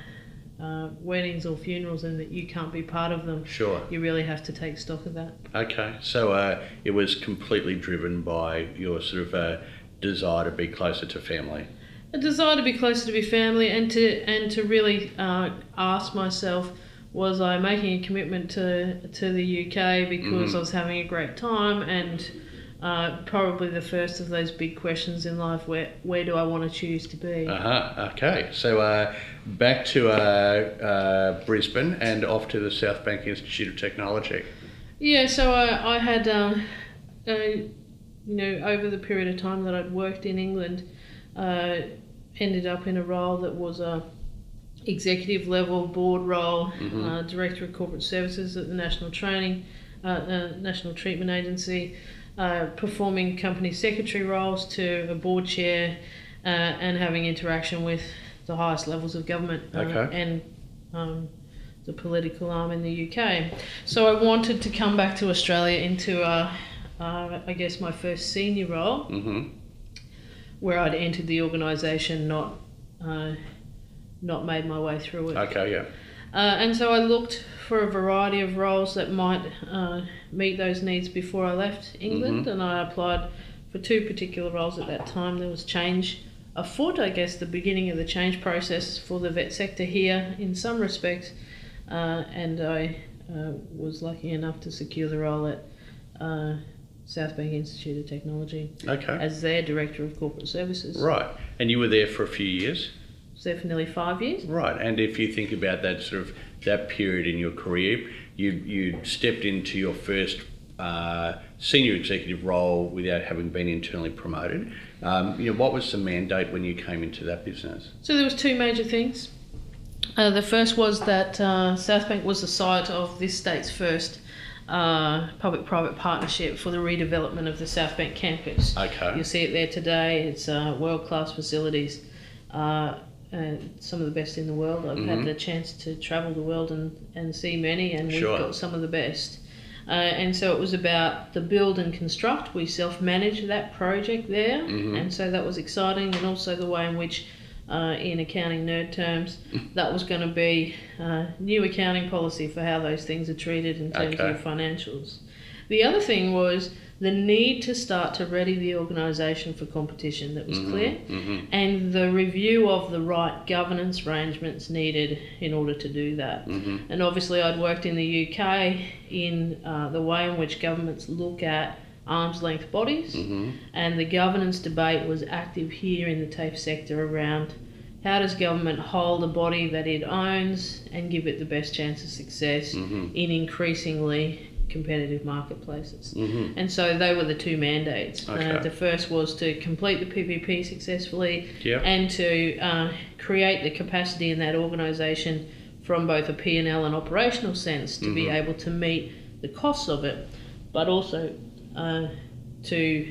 Speaker 2: uh, weddings or funerals, and that you can't be part of them,
Speaker 1: Sure.
Speaker 2: you really have to take stock of that.
Speaker 1: Okay. So, uh, it was completely driven by your sort of uh, desire to be closer to family.
Speaker 2: A desire to be closer to be family, and to and to really uh, ask myself. Was I making a commitment to to the UK because
Speaker 1: Mhm.
Speaker 2: I was having a great time and uh, probably the first of those big questions in life where where do I want to choose to be?
Speaker 1: Uh huh. Okay. So uh, back to uh, uh, Brisbane and off to the South Bank Institute of Technology.
Speaker 2: Yeah, so I, I had, uh, you know, over the period of time that I'd worked in England, uh, ended up in a role that was a executive level board role,
Speaker 1: Mhm.
Speaker 2: uh, director of corporate services at the National Training, uh, uh, National Treatment Agency, uh, performing company secretary roles to a board chair, uh, and having interaction with the highest levels of government uh,
Speaker 1: Okay.
Speaker 2: and um, the political arm in the UK. So I wanted to come back to Australia into, uh, uh, I guess, my first senior role,
Speaker 1: hmm
Speaker 2: where I'd entered the organisation, not uh, not made my way through it.
Speaker 1: Okay. Yeah.
Speaker 2: Uh, and so I looked for a variety of roles that might uh, meet those needs before I left England, and I applied for two particular roles at that time. There was change afoot, I guess, the beginning of the change process for the vet sector here in some respects, uh, and I uh, was lucky enough to secure the role at uh, South Bank Institute of Technology
Speaker 1: Okay.
Speaker 2: as their Director of Corporate Services.
Speaker 1: Right. And you were there for a few years.
Speaker 2: There for nearly five years.
Speaker 1: Right. And if you think about that sort of that period in your career, you you stepped into your first uh, senior executive role without having been internally promoted. Um, you know, what was the mandate when you came into that business?
Speaker 2: So there was two major things. Uh, the first was that uh, Southbank was the site of this state's first uh, public-private partnership for the redevelopment of the Southbank campus.
Speaker 1: Okay.
Speaker 2: You'll see it there today. It's uh, world-class facilities, uh, and some of the best in the world. I've
Speaker 1: Mhm.
Speaker 2: had the chance to travel the world and, and see many, and we've
Speaker 1: Sure.
Speaker 2: got some of the best. Uh, and so it was about the build and construct. We self-managed that project there,
Speaker 1: Mhm.
Speaker 2: and so that was exciting, and also the way in which, uh, in accounting nerd terms, that was going to be uh, new accounting policy for how those things are treated in terms
Speaker 1: Okay.
Speaker 2: of financials. The other thing was the need to start to ready the organisation for competition that was clear,
Speaker 1: hmm
Speaker 2: and the review of the right governance arrangements needed in order to do that.
Speaker 1: hmm
Speaker 2: And obviously, I'd worked in the UK in uh, the way in which governments look at arm's length bodies,
Speaker 1: hmm
Speaker 2: and the governance debate was active here in the TAFE sector around how does government hold a body that it owns and give it the best chance of success
Speaker 1: hmm
Speaker 2: in increasingly competitive marketplaces.
Speaker 1: hmm
Speaker 2: And so they were the two mandates.
Speaker 1: Okay.
Speaker 2: Uh, the first was to complete the PPP successfully
Speaker 1: Yep.
Speaker 2: and to uh, create the capacity in that organisation from both a P&L and operational sense to be
Speaker 1: Mhm.
Speaker 2: able to meet the costs of it, but also uh, to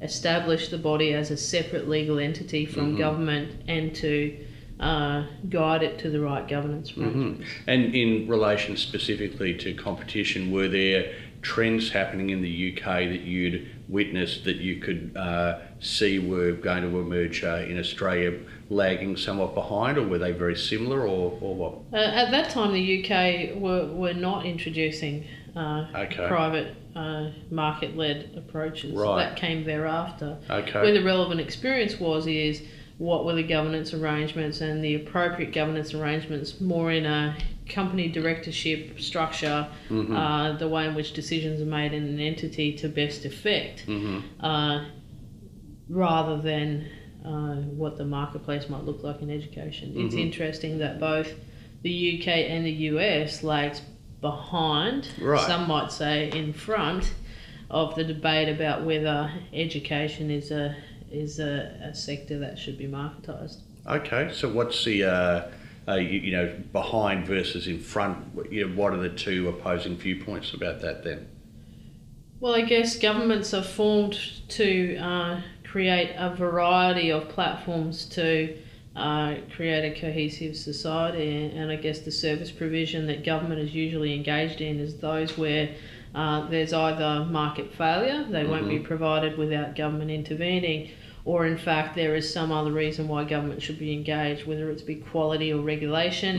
Speaker 2: establish the body as a separate legal entity from
Speaker 1: Mhm.
Speaker 2: government and to uh, guide it to the right governance
Speaker 1: Mm-hmm. And in relation specifically to competition, were there trends happening in the UK that you'd witnessed that you could uh, see were going to emerge uh, in Australia lagging somewhat behind, or were they very similar, or, or what?
Speaker 2: Uh, at that time, the UK were, were not introducing uh,
Speaker 1: Okay.
Speaker 2: private uh, market led approaches.
Speaker 1: Right.
Speaker 2: That came thereafter.
Speaker 1: Okay.
Speaker 2: Where the relevant experience was is what were the governance arrangements and the appropriate governance arrangements more in a company directorship structure,
Speaker 1: Mm-hmm.
Speaker 2: uh, the way in which decisions are made in an entity to best effect,
Speaker 1: hmm
Speaker 2: uh, rather than uh, what the marketplace might look like in education. It's
Speaker 1: Mhm.
Speaker 2: interesting that both the UK and the US lags behind,
Speaker 1: Right.
Speaker 2: some might say in front, of the debate about whether education is a is a, a sector that should be marketised.
Speaker 1: Okay, so what's the uh, uh, you, you know behind versus in front? You know, what are the two opposing viewpoints about that then?
Speaker 2: Well, I guess governments are formed to uh, create a variety of platforms to uh, create a cohesive society, and I guess the service provision that government is usually engaged in is those where uh, there's either market failure, they won't be provided without government intervening, or in fact there is some other reason why government should be engaged, whether it's be quality or regulation,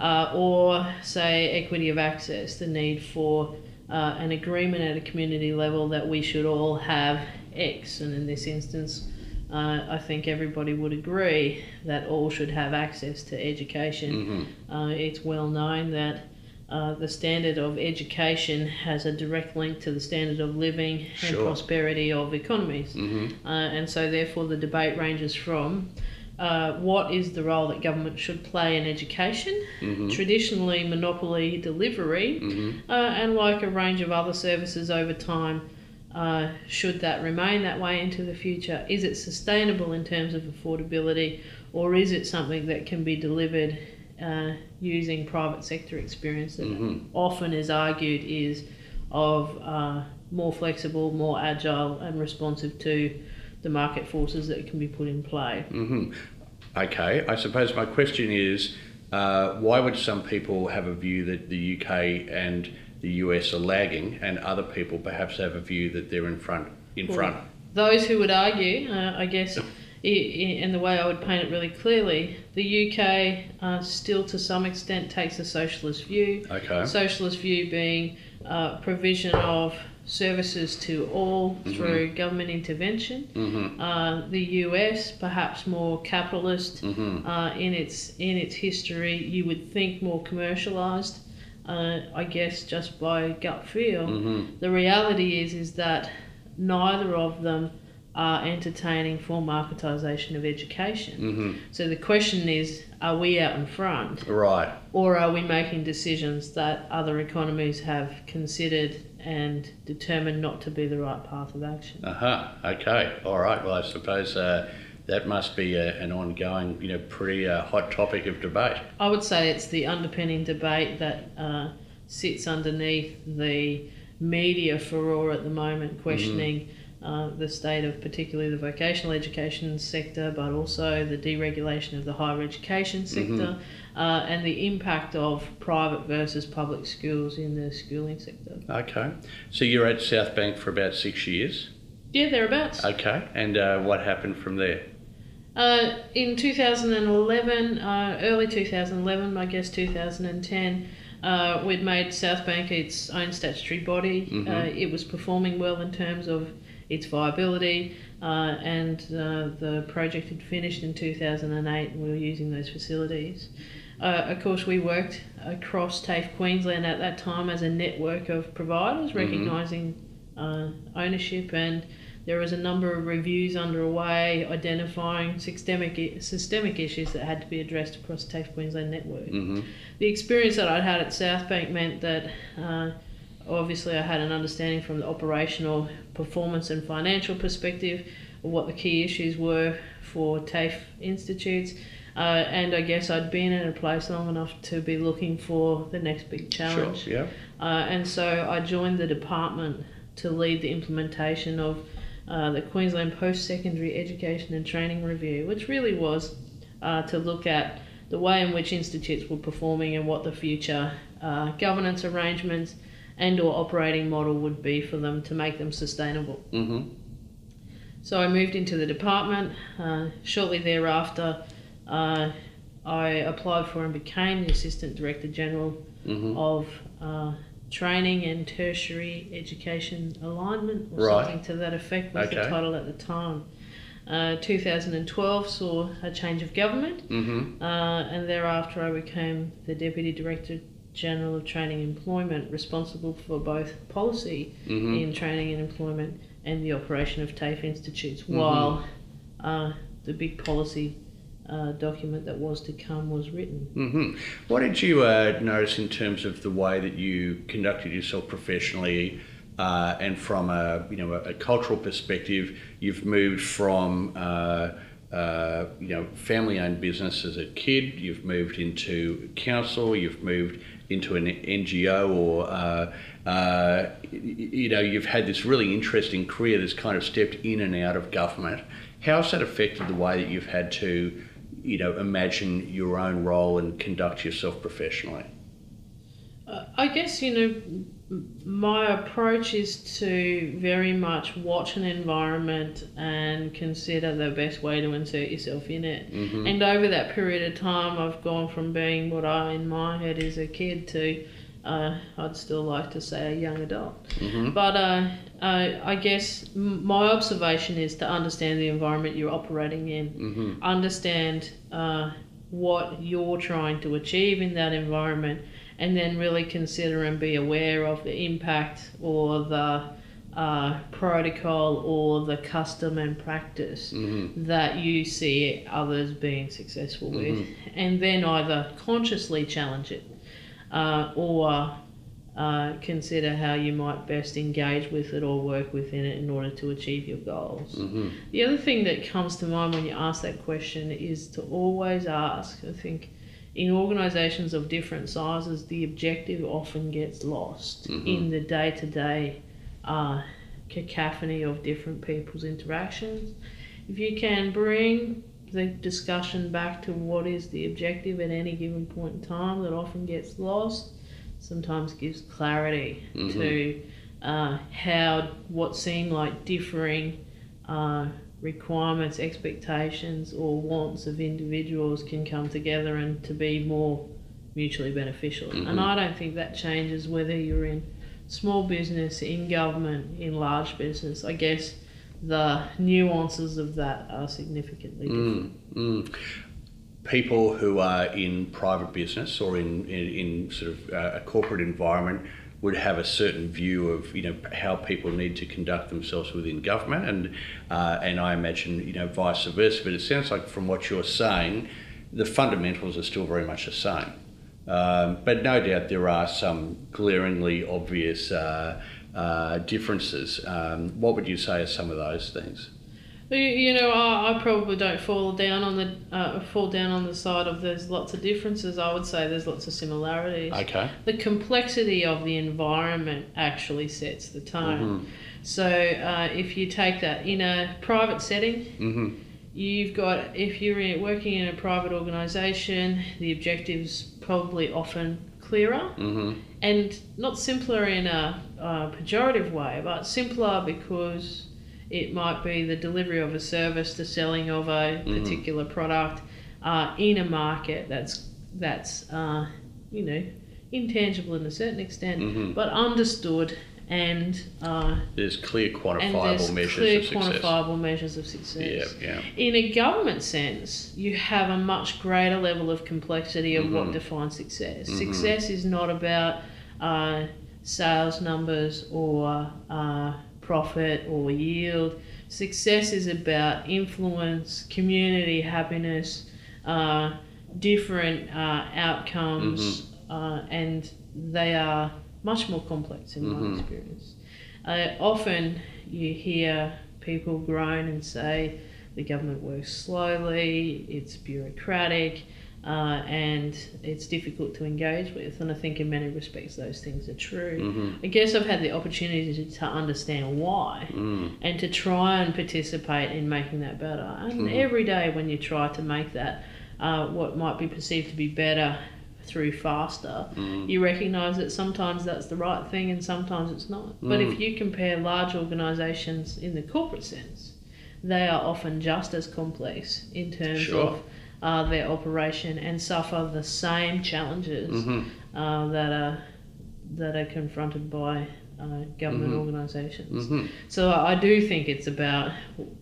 Speaker 2: uh, or say equity of access, the need for uh, an agreement at a community level that we should all have X, and in this instance, uh, I think everybody would agree that all should have access to education.
Speaker 1: hmm
Speaker 2: Uh, it's well known that uh, the standard of education has a direct link to the standard of living and
Speaker 1: Sure.
Speaker 2: prosperity of economies.
Speaker 1: hmm
Speaker 2: Uh, and so, therefore, the debate ranges from uh, what is the role that government should play in education,
Speaker 1: hmm
Speaker 2: traditionally monopoly delivery,
Speaker 1: hmm
Speaker 2: uh, and like a range of other services over time. Uh, should that remain that way into the future? Is it sustainable in terms of affordability, or is it something that can be delivered uh, using private sector experience that
Speaker 1: Mhm.
Speaker 2: often is argued is of uh, more flexible, more agile, and responsive to the market forces that can be put in play?
Speaker 1: hmm Okay, I suppose my question is, uh, why would some people have a view that the UK and the US are lagging, and other people perhaps have a view that they're in front? In
Speaker 2: Well,
Speaker 1: front.
Speaker 2: those who would argue, uh, I guess, i- i- the way I would paint it really clearly, the UK uh, still to some extent takes a socialist view.
Speaker 1: Okay.
Speaker 2: Socialist view being uh, provision of services to all through government intervention.
Speaker 1: hmm
Speaker 2: Uh, the US, perhaps more capitalist
Speaker 1: hmm
Speaker 2: uh, in its in its history, you would think more commercialised. Uh, I guess just by gut feel.
Speaker 1: hmm
Speaker 2: The reality is is that neither of them are entertaining for marketisation of education.
Speaker 1: hmm
Speaker 2: So the question is, are we out in front,
Speaker 1: Right.
Speaker 2: or are we making decisions that other economies have considered and determined not to be the right path of action?
Speaker 1: Uh huh. Okay. All right. Well, I suppose uh, that must be a, an ongoing, you know, pretty uh, hot topic of debate.
Speaker 2: I would say it's the underpinning debate that uh, sits underneath the media furore at the moment, questioning uh, the state of particularly the vocational education sector, but also the deregulation of the higher education sector uh, and the impact of private versus public schools in the schooling sector.
Speaker 1: Okay. So you're at South Bank for about six years.
Speaker 2: Yeah, thereabouts.
Speaker 1: Okay. And uh, what happened from there?
Speaker 2: Uh, in 2011, uh, early 2011, I guess 2010, uh, we'd made South Bank its own statutory body.
Speaker 1: Mhm.
Speaker 2: Uh, it was performing well in terms of its viability, uh, and uh, the project had finished in 2008, and we were using those facilities. Uh, of course, we worked across TAFE Queensland at that time as a network of providers, recognising uh, ownership and there was a number of reviews underway identifying systemic systemic issues that had to be addressed across TAFE Queensland network.
Speaker 1: hmm
Speaker 2: The experience that I'd had at South Bank meant that uh, obviously I had an understanding from the operational performance and financial perspective of what the key issues were for TAFE institutes. Uh, and I guess I'd been in a place long enough to be looking for the next big challenge.
Speaker 1: Sure. Yeah.
Speaker 2: Uh, and so I joined the department to lead the implementation of uh, the Queensland Post Secondary Education and Training Review, which really was uh, to look at the way in which institutes were performing and what the future uh, governance arrangements and or operating model would be for them to make them sustainable.
Speaker 1: Mm-hmm.
Speaker 2: So I moved into the department. Uh, shortly thereafter, uh, I applied for and became the Assistant Director General
Speaker 1: Mm-hmm.
Speaker 2: of uh, Training and Tertiary Education Alignment, or
Speaker 1: Right.
Speaker 2: something to that effect was the title at the time. Uh, 2012 saw a change of government,
Speaker 1: Mm-hmm.
Speaker 2: uh, and thereafter I became the Deputy Director General of Training and Employment, responsible for both policy
Speaker 1: Mm-hmm.
Speaker 2: in training and employment and the operation of TAFE institutes,
Speaker 1: Mhm.
Speaker 2: while uh, the big policy uh, document that was to come was written.
Speaker 1: Mm-hmm. What did you uh, notice in terms of the way that you conducted yourself professionally, uh, and from a you know a, a cultural perspective? You've moved from uh, uh, you know family-owned business as a kid. You've moved into council. You've moved into an NGO, or uh, uh, you know you've had this really interesting career that's kind of stepped in and out of government. How's that affected the way that you've had to you know, imagine your own role and conduct yourself professionally.
Speaker 2: I guess, you know, my approach is to very much watch an environment and consider the best way to insert yourself in it.
Speaker 1: Mm-hmm.
Speaker 2: And over that period of time, I've gone from being what I, in my head, is a kid to, uh, I'd still like to say, a young adult.
Speaker 1: Mm-hmm.
Speaker 2: But uh, uh, I guess my observation is to understand the environment you're operating in,
Speaker 1: Mm-hmm.
Speaker 2: understand uh, what you're trying to achieve in that environment, and then really consider and be aware of the impact or the uh, protocol or the custom and practice
Speaker 1: Mm-hmm.
Speaker 2: that you see others being successful with, and then either consciously challenge it uh, or uh, consider how you might best engage with it or work within it in order to achieve your goals.
Speaker 1: Mm-hmm.
Speaker 2: The other thing that comes to mind when you ask that question is to always ask. I think in organisations of different sizes, the objective often gets lost
Speaker 1: Mhm.
Speaker 2: in the day to day cacophony of different people's interactions. If you can bring the discussion back to what is the objective at any given point in time, that often gets lost, sometimes gives clarity
Speaker 1: Mhm.
Speaker 2: to uh, how what seem like differing uh, requirements, expectations, or wants of individuals can come together and to be more mutually beneficial.
Speaker 1: Mhm.
Speaker 2: And I don't think that changes whether you're in small business, in government, in large business. I guess the nuances of that are significantly different.
Speaker 1: Mm, mm. People who are in private business or in, in, in sort of uh, a corporate environment would have a certain view of you know how people need to conduct themselves within government, and uh, and I imagine you know vice versa. But it sounds like from what you're saying, the fundamentals are still very much the same. Um, but no doubt there are some glaringly obvious uh, uh, differences. Um, what would you say are some of those things?
Speaker 2: You, you know, I, I probably don't fall down on the uh, fall down on the side of there's lots of differences. I would say there's lots of similarities.
Speaker 1: Okay.
Speaker 2: The complexity of the environment actually sets the tone. So uh, if you take that in a private setting,
Speaker 1: Mm-hmm.
Speaker 2: You've got, if you're working in a private organisation, the objectives probably often clearer
Speaker 1: Mm-hmm.
Speaker 2: and not simpler in a, uh pejorative way, but simpler because it might be the delivery of a service, the selling of a
Speaker 1: Mhm.
Speaker 2: particular product uh, in a market that's that's uh, you know intangible in a certain extent,
Speaker 1: Mhm.
Speaker 2: but understood and uh,
Speaker 1: There's clear quantifiable
Speaker 2: there's
Speaker 1: measures
Speaker 2: clear
Speaker 1: of success.
Speaker 2: There's clear quantifiable measures of success.
Speaker 1: Yeah, yeah.
Speaker 2: In a government sense, you have a much greater level of complexity of
Speaker 1: Mhm.
Speaker 2: what defines success.
Speaker 1: Mhm.
Speaker 2: Success is not about uh, sales numbers or uh, profit or yield. Success is about influence, community, happiness, uh, different uh, outcomes, uh, and they are much more complex in my
Speaker 1: Mhm.
Speaker 2: experience. Uh, often you hear people groan and say the government works slowly, it's bureaucratic, uh, and it's difficult to engage with. And I think in many respects those things are true.
Speaker 1: Mm-hmm.
Speaker 2: I guess I've had the opportunity to, to understand why
Speaker 1: Mm.
Speaker 2: and to try and participate in making that better. And
Speaker 1: Mhm.
Speaker 2: every day when you try to make that uh, what might be perceived to be better through faster,
Speaker 1: Mm.
Speaker 2: you recognise that sometimes that's the right thing and sometimes it's not. But
Speaker 1: Mm.
Speaker 2: if you compare large organisations in the corporate sense, they are often just as complex in terms
Speaker 1: Sure.
Speaker 2: of uh, their operation and suffer the same challenges
Speaker 1: Mhm.
Speaker 2: uh, that are that are confronted by uh, government
Speaker 1: Mhm.
Speaker 2: organisations.
Speaker 1: Mhm.
Speaker 2: So I do think it's about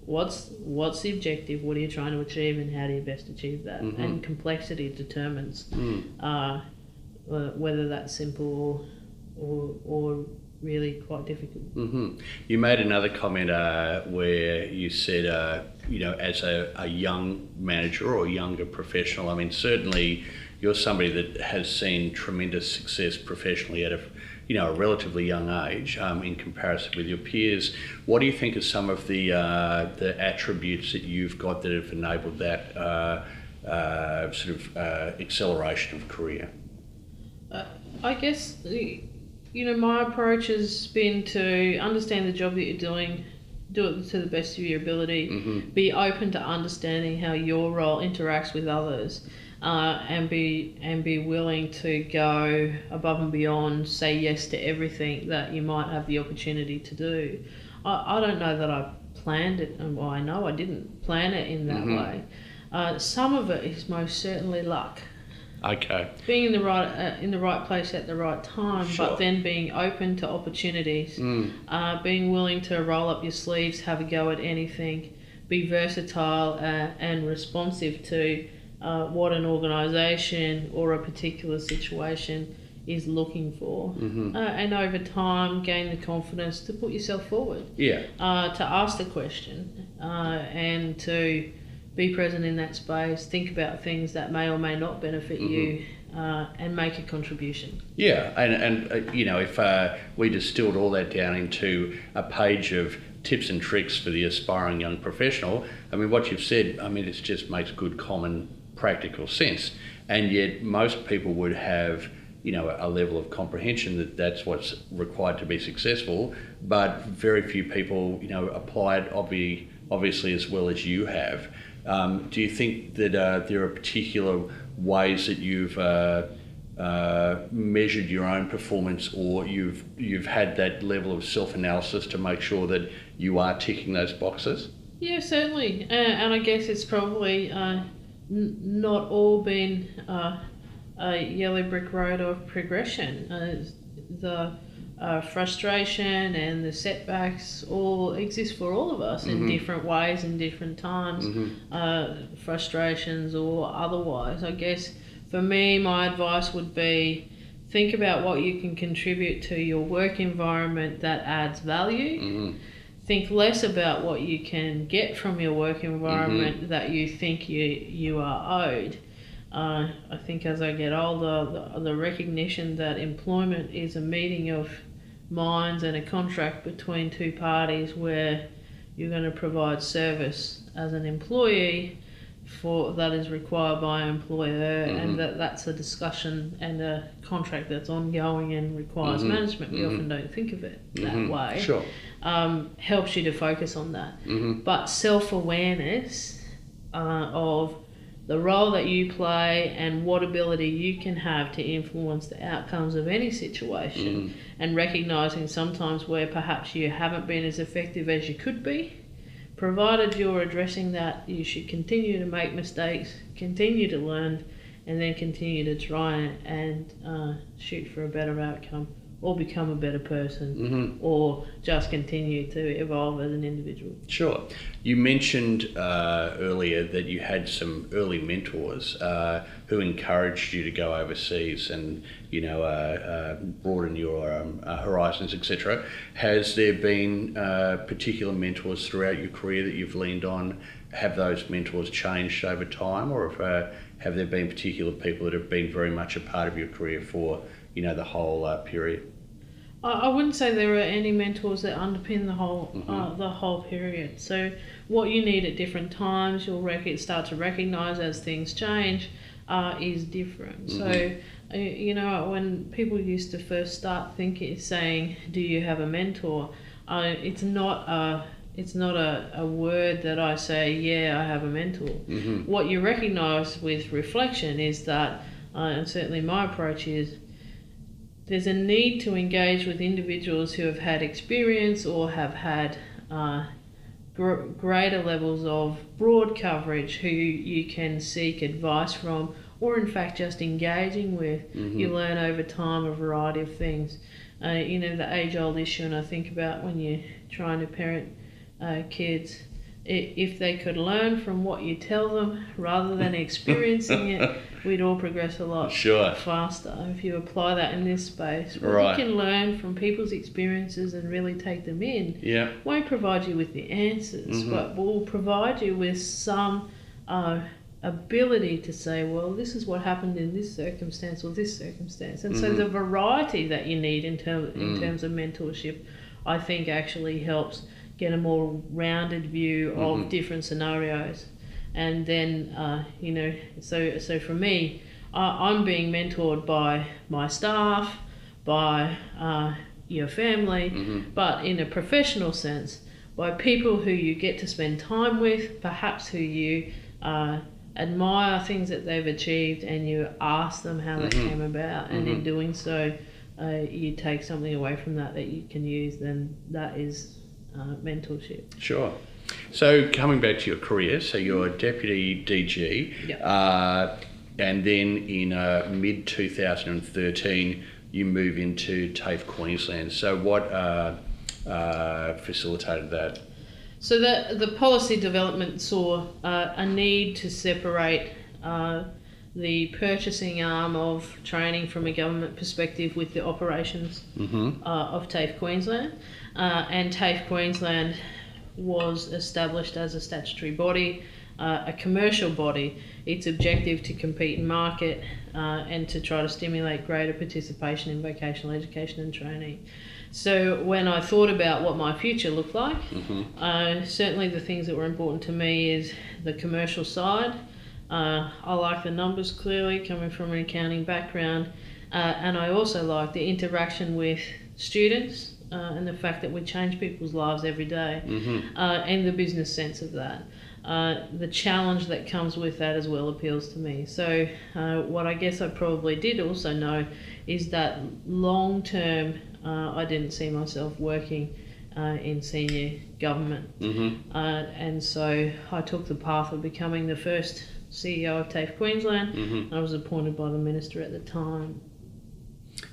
Speaker 2: what's what's the objective, what are you trying to achieve, and how do you best achieve that.
Speaker 1: Mhm.
Speaker 2: And complexity determines
Speaker 1: Mm.
Speaker 2: uh, uh, whether that's simple or, or or really quite difficult.
Speaker 1: hmm You made another comment uh, where you said, uh, you know, as a, a young manager or younger professional, I mean, certainly you're somebody that has seen tremendous success professionally at a, you know, a relatively young age um, in comparison with your peers. What do you think are some of the uh, the attributes that you've got that have enabled that uh, uh, sort of uh, acceleration of career?
Speaker 2: I guess you know my approach has been to understand the job that you're doing, do it to the best of your ability,
Speaker 1: hmm
Speaker 2: be open to understanding how your role interacts with others, uh, and be and be willing to go above and beyond. Say yes to everything that you might have the opportunity to do. I, I don't know that I planned it, and well, I know I didn't plan it in that
Speaker 1: Mhm.
Speaker 2: way. Uh, some of it is most certainly luck
Speaker 1: Okay.
Speaker 2: being in the right uh, in the right place at the right time,
Speaker 1: Sure.
Speaker 2: but then being open to opportunities,
Speaker 1: Mm.
Speaker 2: uh, being willing to roll up your sleeves, have a go at anything, be versatile uh, and responsive to uh, what an organisation or a particular situation is looking for,
Speaker 1: hmm
Speaker 2: uh, and over time gain the confidence to put yourself forward,
Speaker 1: Yeah.
Speaker 2: uh, to ask the question, uh, and to be present in that space, think about things that may or may not benefit you, uh, and make a contribution.
Speaker 1: Yeah, and and uh, you know, if uh, we distilled all that down into a page of tips and tricks for the aspiring young professional, I mean, what you've said, I mean, it just makes good common practical sense, and yet most people would have. You know, a level of comprehension that that's what's required to be successful, but very few people, you know, apply it obvi- obviously as well as you have. Um, do you think that uh, there are particular ways that you've uh, uh, measured your own performance, or you've you've had that level of self analysis to make sure that you are ticking those boxes?
Speaker 2: Yeah, certainly, and I guess it's probably uh, n- not all been uh, a yellow brick road of progression. Uh, the uh, frustration and the setbacks all exist for all of us in
Speaker 1: Mhm.
Speaker 2: different ways in different times,
Speaker 1: Mhm.
Speaker 2: uh, frustrations or otherwise. I guess for me, my advice would be think about what you can contribute to your work environment that adds value
Speaker 1: hmm
Speaker 2: think less about what you can get from your work environment
Speaker 1: Mm-hmm.
Speaker 2: that you think you you are owed. Uh, I think as I get older, the, the recognition that employment is a meeting of minds and a contract between two parties where you're going to provide service as an employee for that is required by an employer
Speaker 1: Mhm.
Speaker 2: and that that's a discussion and a contract that's ongoing and requires
Speaker 1: Mhm.
Speaker 2: management. We
Speaker 1: Mhm.
Speaker 2: often don't think of it that
Speaker 1: Mhm.
Speaker 2: way
Speaker 1: Sure.
Speaker 2: um, helps you to focus on that.
Speaker 1: hmm
Speaker 2: But self awareness uh, of the role that you play and what ability you can have to influence the outcomes of any situation,
Speaker 1: Mhm.
Speaker 2: and recognizing sometimes where perhaps you haven't been as effective as you could be. Provided you're addressing that, you should continue to make mistakes, continue to learn, and then continue to try and uh, shoot for a better outcome or become a better person
Speaker 1: hmm
Speaker 2: or just continue to evolve as an individual.
Speaker 1: Sure. You mentioned uh, earlier that you had some early mentors uh, who encouraged you to go overseas and you know uh, uh, broaden your um, uh, horizons, etc. Has there been uh, particular mentors throughout your career that you've leaned on? Have those mentors changed over time, or have, uh, have there been particular people that have been very much a part of your career for you know the whole uh, period?
Speaker 2: I, wouldn't say there are any mentors that underpin the whole uh,
Speaker 1: Mhm.
Speaker 2: the whole period. So what you need at different times, you'll rec- start to recognise as things change, uh, is different. So.
Speaker 1: Mhm.
Speaker 2: uh, You know, when people used to first start thinking, saying, "Do you have a mentor?" Uh, it's not a it's not a, a word that I say, yeah, I have a mentor.
Speaker 1: Mm-hmm.
Speaker 2: What you recognise with reflection is that, uh, and certainly my approach is, there's a need to engage with individuals who have had experience or have had uh, gr- greater levels of broad coverage who you can seek advice from or in fact just engaging with
Speaker 1: Mm-hmm.
Speaker 2: you learn over time a variety of things uh, you know the age old issue and i think about when you're trying to parent uh, kids if they could learn from what you tell them rather than experiencing it we'd all progress a lot
Speaker 1: Sure.
Speaker 2: faster if you apply that in this space what
Speaker 1: Right.
Speaker 2: you can learn from people's experiences and really take them in
Speaker 1: Yeah.
Speaker 2: won't provide you with the answers,
Speaker 1: Mhm.
Speaker 2: but will provide you with some uh, ability to say, well, this is what happened in this circumstance or this circumstance, and so
Speaker 1: Mhm.
Speaker 2: the variety that you need in in
Speaker 1: Mm.
Speaker 2: terms of mentorship, I think actually helps get a more rounded view of
Speaker 1: Mhm.
Speaker 2: different scenarios, and then uh, you know, so so for me, I, I'm being mentored by my staff, by uh, your family
Speaker 1: Mm-hmm.
Speaker 2: but in a professional sense, by people who you get to spend time with, perhaps who you uh, admire things that they've achieved, and you ask them how that
Speaker 1: Mhm.
Speaker 2: came about, and in
Speaker 1: Mhm.
Speaker 2: doing so, uh, you take something away from that that you can use. Then that is uh, mentorship.
Speaker 1: Sure. So coming back to your career, so you're deputy DG,
Speaker 2: Yeah.
Speaker 1: uh, and then in uh, mid 2013 you move into TAFE Queensland. So what uh, uh, facilitated that?
Speaker 2: So the the policy development saw uh, a need to separate uh, the purchasing arm of training from a government perspective with the operations
Speaker 1: Mm-hmm.
Speaker 2: uh, of TAFE Queensland, uh, and TAFE Queensland was established as a statutory body, uh, a commercial body. Its objective to compete and market uh, and to try to stimulate greater participation in vocational education and training. So when I thought about what my future looked like,
Speaker 1: Mm-hmm.
Speaker 2: uh, certainly the things that were important to me is the commercial side. Uh, I like the numbers clearly, coming from an accounting background, uh, and I also like the interaction with students uh, and the fact that we change people's lives every day,
Speaker 1: Mm-hmm.
Speaker 2: uh, and the business sense of that. Uh, the challenge that comes with that as well appeals to me. So, uh, what I guess I probably did also know is that long term, uh, I didn't see myself working uh, in senior government.
Speaker 1: Mm-hmm.
Speaker 2: Uh, and so I took the path of becoming the first CEO of TAFE Queensland.
Speaker 1: Mm-hmm.
Speaker 2: I was appointed by the minister at the time.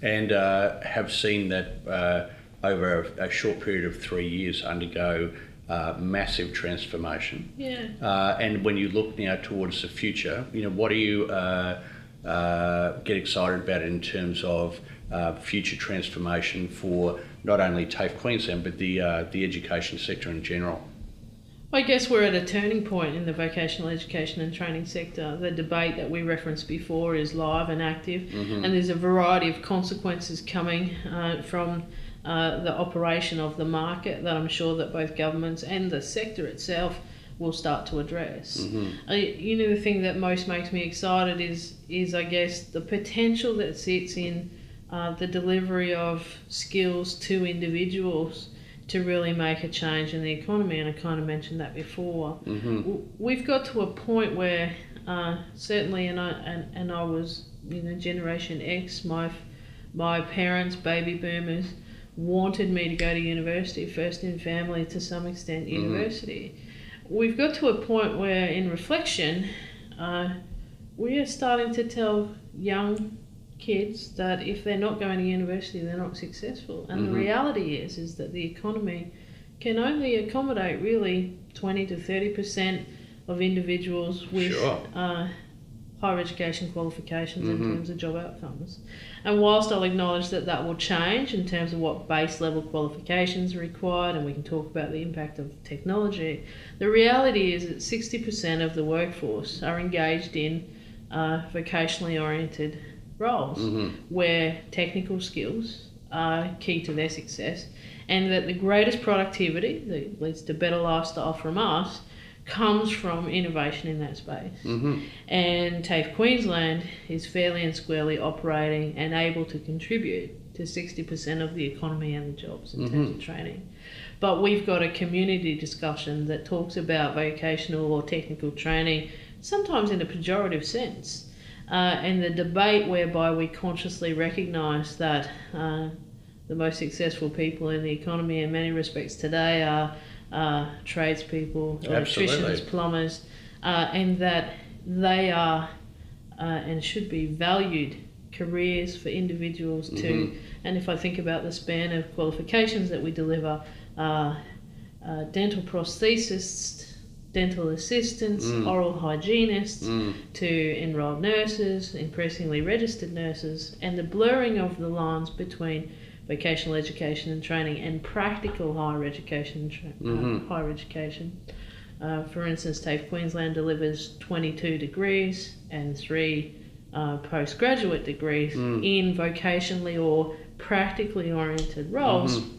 Speaker 1: And uh, have seen that uh, over a, a short period of three years undergo uh, massive transformation.
Speaker 2: Yeah.
Speaker 1: Uh, and when you look now towards the future, you know, what do you uh, uh, get excited about in terms of uh, future transformation for not only TAFE Queensland but the uh, the education sector in general?
Speaker 2: I guess we're at a turning point in the vocational education and training sector. The debate that we referenced before is live and active,
Speaker 1: Mm-hmm.
Speaker 2: and there's a variety of consequences coming uh, from uh, the operation of the market that I'm sure that both governments and the sector itself will start to address.
Speaker 1: Mm-hmm.
Speaker 2: Uh, you know, the thing that most makes me excited is is I guess the potential that sits in uh, the delivery of skills to individuals to really make a change in the economy, and I kind of mentioned that before.
Speaker 1: Mm-hmm.
Speaker 2: We've got to a point where uh, certainly, and I and, and I was you know Generation X, my my parents, baby boomers, wanted me to go to university, first in family to some extent,
Speaker 1: Mhm.
Speaker 2: university. We've got to a point where, in reflection, uh, we are starting to tell young kids that if they're not going to university, they're not successful. And
Speaker 1: Mhm.
Speaker 2: the reality is, is that the economy can only accommodate really 20 to 30 percent of individuals with
Speaker 1: Sure.
Speaker 2: uh, higher education qualifications
Speaker 1: Mhm.
Speaker 2: in terms of job outcomes. And whilst I'll acknowledge that that will change in terms of what base level qualifications are required, and we can talk about the impact of technology, the reality is that 60% of the workforce are engaged in uh, vocationally oriented roles
Speaker 1: Mm-hmm.
Speaker 2: where technical skills are key to their success, and that the greatest productivity that leads to better lifestyle from us comes from innovation in that space.
Speaker 1: Mm-hmm.
Speaker 2: And TAFE Queensland is fairly and squarely operating and able to contribute to 60% of the economy and the jobs in terms of training. but we've got a community discussion that talks about vocational or technical training, sometimes in a pejorative sense. Uh, and the debate whereby we consciously recognise that uh, the most successful people in the economy in many respects today are uh, tradespeople, electricians,
Speaker 1: Absolutely.
Speaker 2: plumbers, uh, and that they are uh, and should be valued careers for individuals to.
Speaker 1: Mhm.
Speaker 2: And if I think about the span of qualifications that we deliver, uh, uh, dental prosthesists, dental assistants,
Speaker 1: Mm.
Speaker 2: oral hygienists,
Speaker 1: Mm.
Speaker 2: to enrolled nurses, increasingly registered nurses, and the blurring of the lines between vocational education and training and practical higher education tra- uh,
Speaker 1: Mhm.
Speaker 2: higher education. Uh, for instance, TAFE Queensland delivers 22 degrees and three uh, postgraduate degrees
Speaker 1: Mm.
Speaker 2: in vocationally or practically oriented roles.
Speaker 1: Mhm.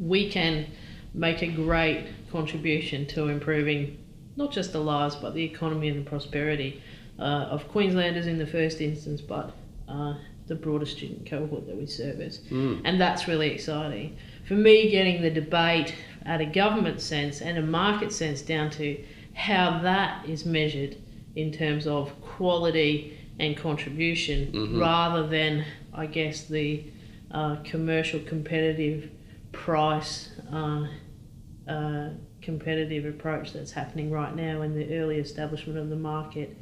Speaker 2: We can make a great contribution to improving not just the lives but the economy and the prosperity uh, of Queenslanders in the first instance, but uh, the broader student cohort that we service.
Speaker 1: Mm.
Speaker 2: And that's really exciting. For me, getting the debate at a government sense and a market sense down to how that is measured in terms of quality and contribution
Speaker 1: Mhm.
Speaker 2: rather than, I guess, the uh, commercial competitive price uh, uh, competitive approach that's happening right now in the early establishment of the market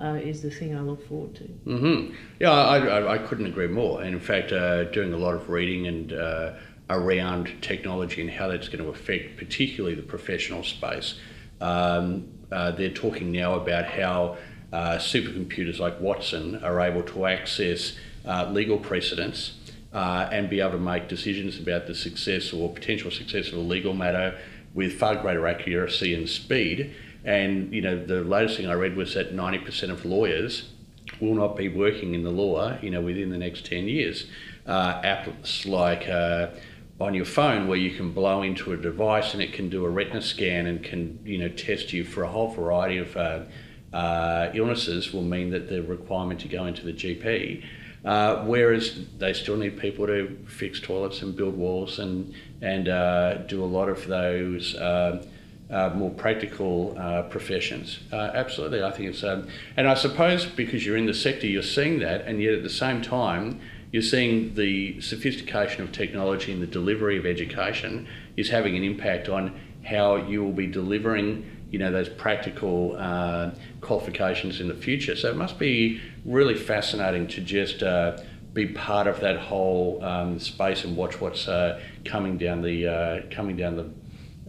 Speaker 2: uh, is the thing I look forward to.
Speaker 1: hmm Yeah, I, I, I couldn't agree more. And in fact, uh, doing a lot of reading and uh, around technology and how that's going to affect, particularly the professional space. Um, uh, they're talking now about how uh, supercomputers like Watson are able to access uh, legal precedents and be able to make decisions about the success or potential success of a legal matter with far greater accuracy and speed. And you know, the latest thing I read was that ninety percent of lawyers will not be working in the law, you know, within the next ten years. Uh, apps like uh, on your phone, where you can blow into a device and it can do a retina scan and can, you know, test you for a whole variety of uh, uh, illnesses, will mean that the requirement to go into the GP. Uh, whereas they still need people to fix toilets and build walls and and uh, do a lot of those uh, uh, more practical uh, professions. Uh, absolutely, I think it's um, and I suppose because you're in the sector, you're seeing that, and yet at the same time, you're seeing the sophistication of technology and the delivery of education is having an impact on how you will be delivering you know those practical uh, qualifications in the future. So it must be really fascinating to just uh, be part of that whole um, space and watch what's uh, coming down the coming down the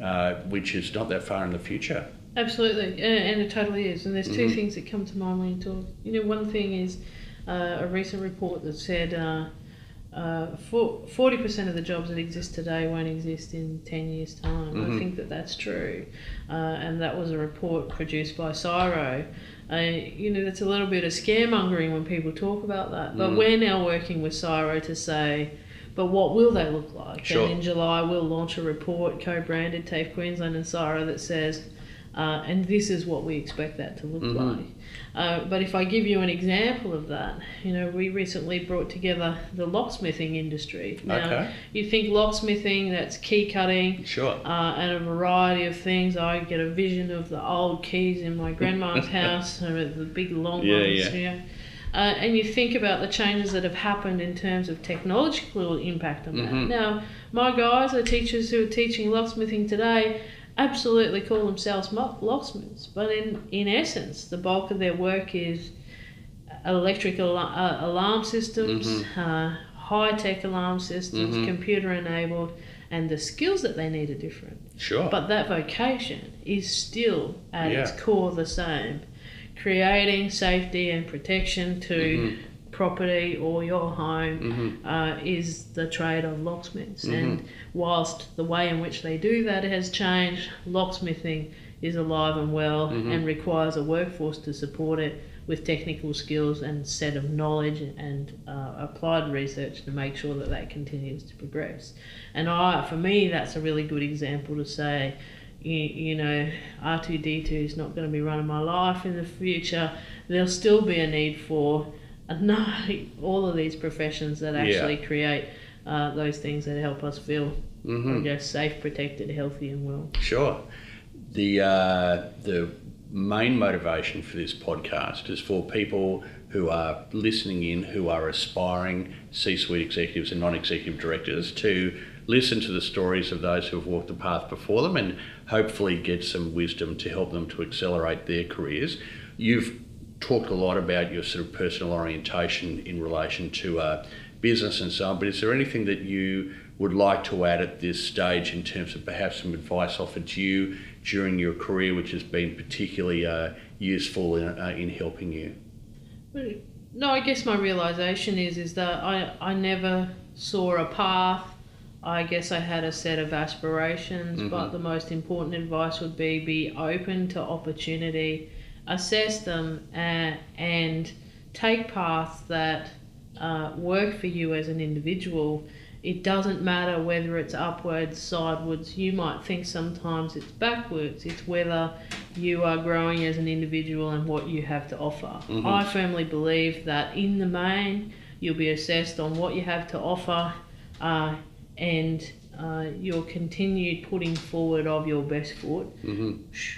Speaker 1: uh, which is not that far in the future.
Speaker 2: Absolutely, and it totally is. And there's 2
Speaker 1: Mhm.
Speaker 2: things that come to mind when you talk. You know, one thing is uh, a recent report that said uh, uh, 40% of the jobs that exist today won't exist in 10 years' time.
Speaker 1: Mhm.
Speaker 2: I think that that's true. Uh, and that was a report produced by CSIRO. Uh, you know, that's a little bit of scaremongering when people talk about that. But
Speaker 1: Mm.
Speaker 2: we're now working with CSIRO to say, but what will they look like?
Speaker 1: Sure.
Speaker 2: And in July, we'll launch a report co-branded TAFE Queensland and CSIRO that says, uh, and this is what we expect that to look
Speaker 1: Mhm.
Speaker 2: like. Uh, but if I give you an example of that, you know, we recently brought together the locksmithing industry. Now,
Speaker 1: Okay.
Speaker 2: you think locksmithing, that's key cutting,
Speaker 1: Sure.
Speaker 2: uh, and a variety of things. I get a vision of the old keys in my grandma's house, the big long
Speaker 1: Yeah,
Speaker 2: ones.
Speaker 1: yeah.
Speaker 2: Uh, and you think about the changes that have happened in terms of technological impact on
Speaker 1: Mhm.
Speaker 2: that. Now, my guys, the teachers who are teaching locksmithing today, absolutely call themselves locksmiths, but in, in essence, the bulk of their work is electric al- uh, alarm systems, uh, high tech alarm systems,
Speaker 1: Mhm.
Speaker 2: computer enabled, and the skills that they need are different.
Speaker 1: Sure.
Speaker 2: But that vocation is still at its core the same creating safety and protection to
Speaker 1: Mhm.
Speaker 2: property or your home
Speaker 1: Mhm.
Speaker 2: uh, is the trade of locksmiths.
Speaker 1: Mhm.
Speaker 2: And whilst the way in which they do that has changed, locksmithing is alive and well
Speaker 1: Mhm.
Speaker 2: and requires a workforce to support it with technical skills and set of knowledge and uh, applied research to make sure that that continues to progress. And I, for me, that's a really good example to say, you, you know, R2D2 is not going to be running my life in the future. There'll still be a need for all of these professions that
Speaker 1: Yeah.
Speaker 2: actually create uh, those things that help us feel,
Speaker 1: Mm-hmm.
Speaker 2: I guess, safe, protected, healthy, and well.
Speaker 1: Sure. The uh, the main motivation for this podcast is for people who are listening in, who are aspiring C-suite executives and non-executive directors, to listen to the stories of those who have walked the path before them, and hopefully get some wisdom to help them to accelerate their careers. You've talked a lot about your sort of personal orientation in relation to uh, business and so on, but is there anything that you would like to add at this stage in terms of perhaps some advice offered to you during your career, which has been particularly uh, useful in, uh, in helping you?
Speaker 2: No, I guess my realization is is that I I never saw a path. I guess I had a set of aspirations, but the most important advice would be be open to opportunity, assess them, and, and take paths that uh, work for you as an individual. It doesn't matter whether it's upwards, sideways. You might think sometimes it's backwards. It's whether you are growing as an individual and what you have to offer.
Speaker 1: Mhm.
Speaker 2: I firmly believe that in the main, you'll be assessed on what you have to offer uh, and uh, your continued putting forward of your best foot
Speaker 1: hmm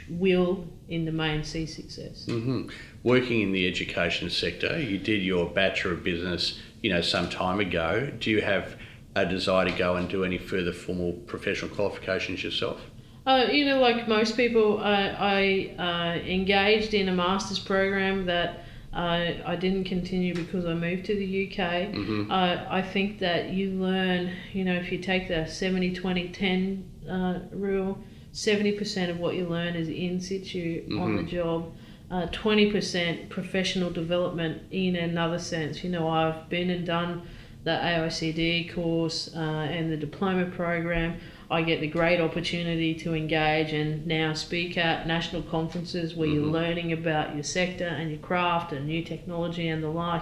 Speaker 2: will, in the main, see success.
Speaker 1: hmm Working in the education sector, you did your Bachelor of Business, you know, some time ago. Do you have a desire to go and do any further formal professional qualifications yourself?
Speaker 2: Uh, you know, like most people, I, I uh, engaged in a master's program that uh, I didn't continue because I moved to the UK.
Speaker 1: hmm
Speaker 2: Uh, I think that you learn, you know, if you take the 70 20 10 uh, rule, 70% of what you learn is in situ on the job, uh, 20% professional development in another sense. You know, I've been and done the AICD course uh, and the diploma program. I get the great opportunity to engage and now speak at national conferences where you're
Speaker 1: Mhm.
Speaker 2: learning about your sector and your craft and new technology and the like.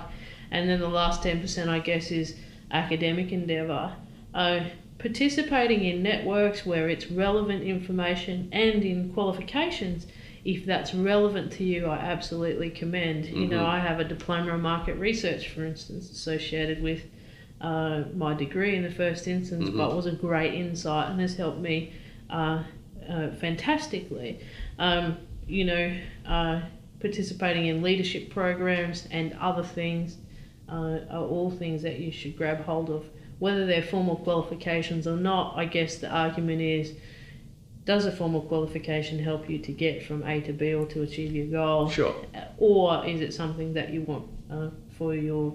Speaker 2: And then the last 10%, I guess, is academic endeavour. Uh, participating in networks where it's relevant information and in qualifications, if that's relevant to you, I absolutely commend. You know,
Speaker 1: Mhm.
Speaker 2: I have a diploma in market research, for instance, associated with uh, my degree in the first instance,
Speaker 1: Mhm.
Speaker 2: but was a great insight and has helped me uh, uh, fantastically. Um, you know, uh, participating in leadership programs and other things uh, are all things that you should grab hold of. Whether they're formal qualifications or not, I guess the argument is does a formal qualification help you to get from A to B or to achieve your goal?
Speaker 1: Sure.
Speaker 2: Or is it something that you want uh, for your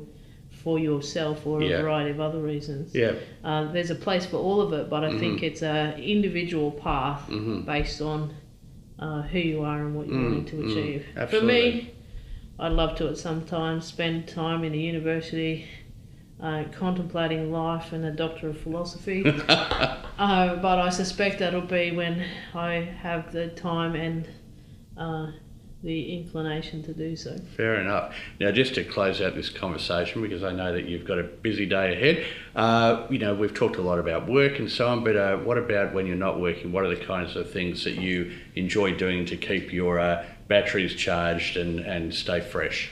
Speaker 2: for yourself or
Speaker 1: Yeah.
Speaker 2: a variety of other reasons?
Speaker 1: Yeah.
Speaker 2: Uh, there's a place for all of it, but I think it's a individual path
Speaker 1: hmm
Speaker 2: based on uh, who you are and what you're
Speaker 1: Mm,
Speaker 2: wanting to
Speaker 1: mm,
Speaker 2: achieve. For me, I'd love to at some time spend time in a university uh, contemplating life and a doctor of philosophy. uh, but I suspect that'll be when I have the time and uh, the inclination to do so.
Speaker 1: Fair enough. Now, just to close out this conversation, because I know that you've got a busy day ahead, uh, you know, we've talked a lot about work and so on, but uh, what about when you're not working? What are the kinds of things that you enjoy doing to keep your uh, batteries charged and, and stay fresh?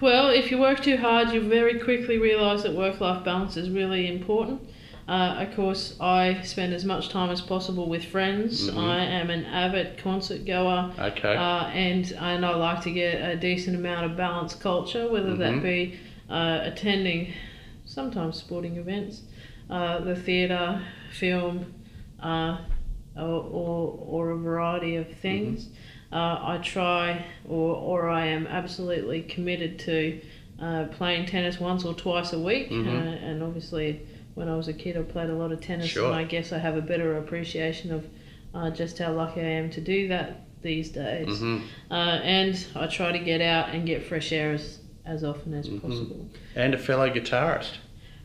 Speaker 2: Well, if you work too hard, you very quickly realise that work life balance is really important. Uh, of course, I spend as much time as possible with friends.
Speaker 1: Mhm.
Speaker 2: I am an avid concert goer,
Speaker 1: Okay.
Speaker 2: uh, and and I like to get a decent amount of balanced culture, whether
Speaker 1: Mhm.
Speaker 2: that be uh, attending sometimes sporting events, uh, the theatre, film, uh, or, or or a variety of things. Uh, I try, or or I am absolutely committed to uh, playing tennis once or twice a week,
Speaker 1: Mhm.
Speaker 2: uh, and obviously. When I was a kid, I played a lot of tennis,
Speaker 1: Sure.
Speaker 2: and I guess I have a better appreciation of uh, just how lucky I am to do that these days.
Speaker 1: hmm
Speaker 2: Uh, and I try to get out and get fresh air as, as often as
Speaker 1: Mhm.
Speaker 2: possible.
Speaker 1: And a fellow guitarist.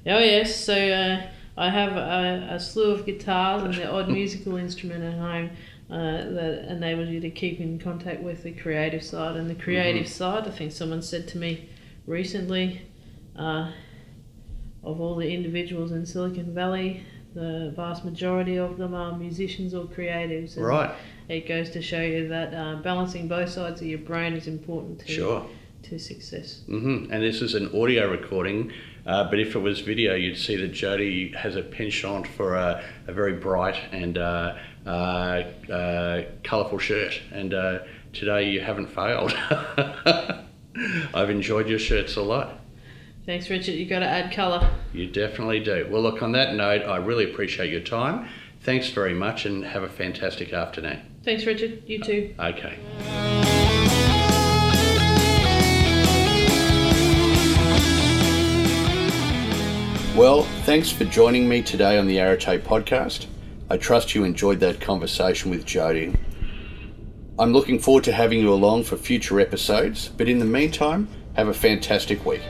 Speaker 2: Oh, yes, so uh, I have a, a slew of guitars and the odd musical instrument at home uh, that enables you to keep in contact with the creative side. And the creative side, I think someone said to me recently, uh, of all the individuals in Silicon Valley, the vast majority of them are musicians or creatives. And
Speaker 1: Right.
Speaker 2: It goes to show you that uh, balancing both sides of your brain is important to
Speaker 1: Sure.
Speaker 2: to success.
Speaker 1: hmm And this is an audio recording, uh, but if it was video, you'd see that Jody has a penchant for a, a very bright and uh, uh, uh, colourful shirt. And uh, today you haven't failed. I've enjoyed your shirts a lot.
Speaker 2: Thanks, Richard. You've got to add colour.
Speaker 1: You definitely do. Well, look, on that note, I really appreciate your time. Thanks very much and have a fantastic afternoon.
Speaker 2: Thanks, Richard. You too.
Speaker 1: Uh, okay. Well, thanks for joining me today on the Arate podcast. I trust you enjoyed that conversation with Jody. I'm looking forward to having you along for future episodes, but in the meantime, have a fantastic week.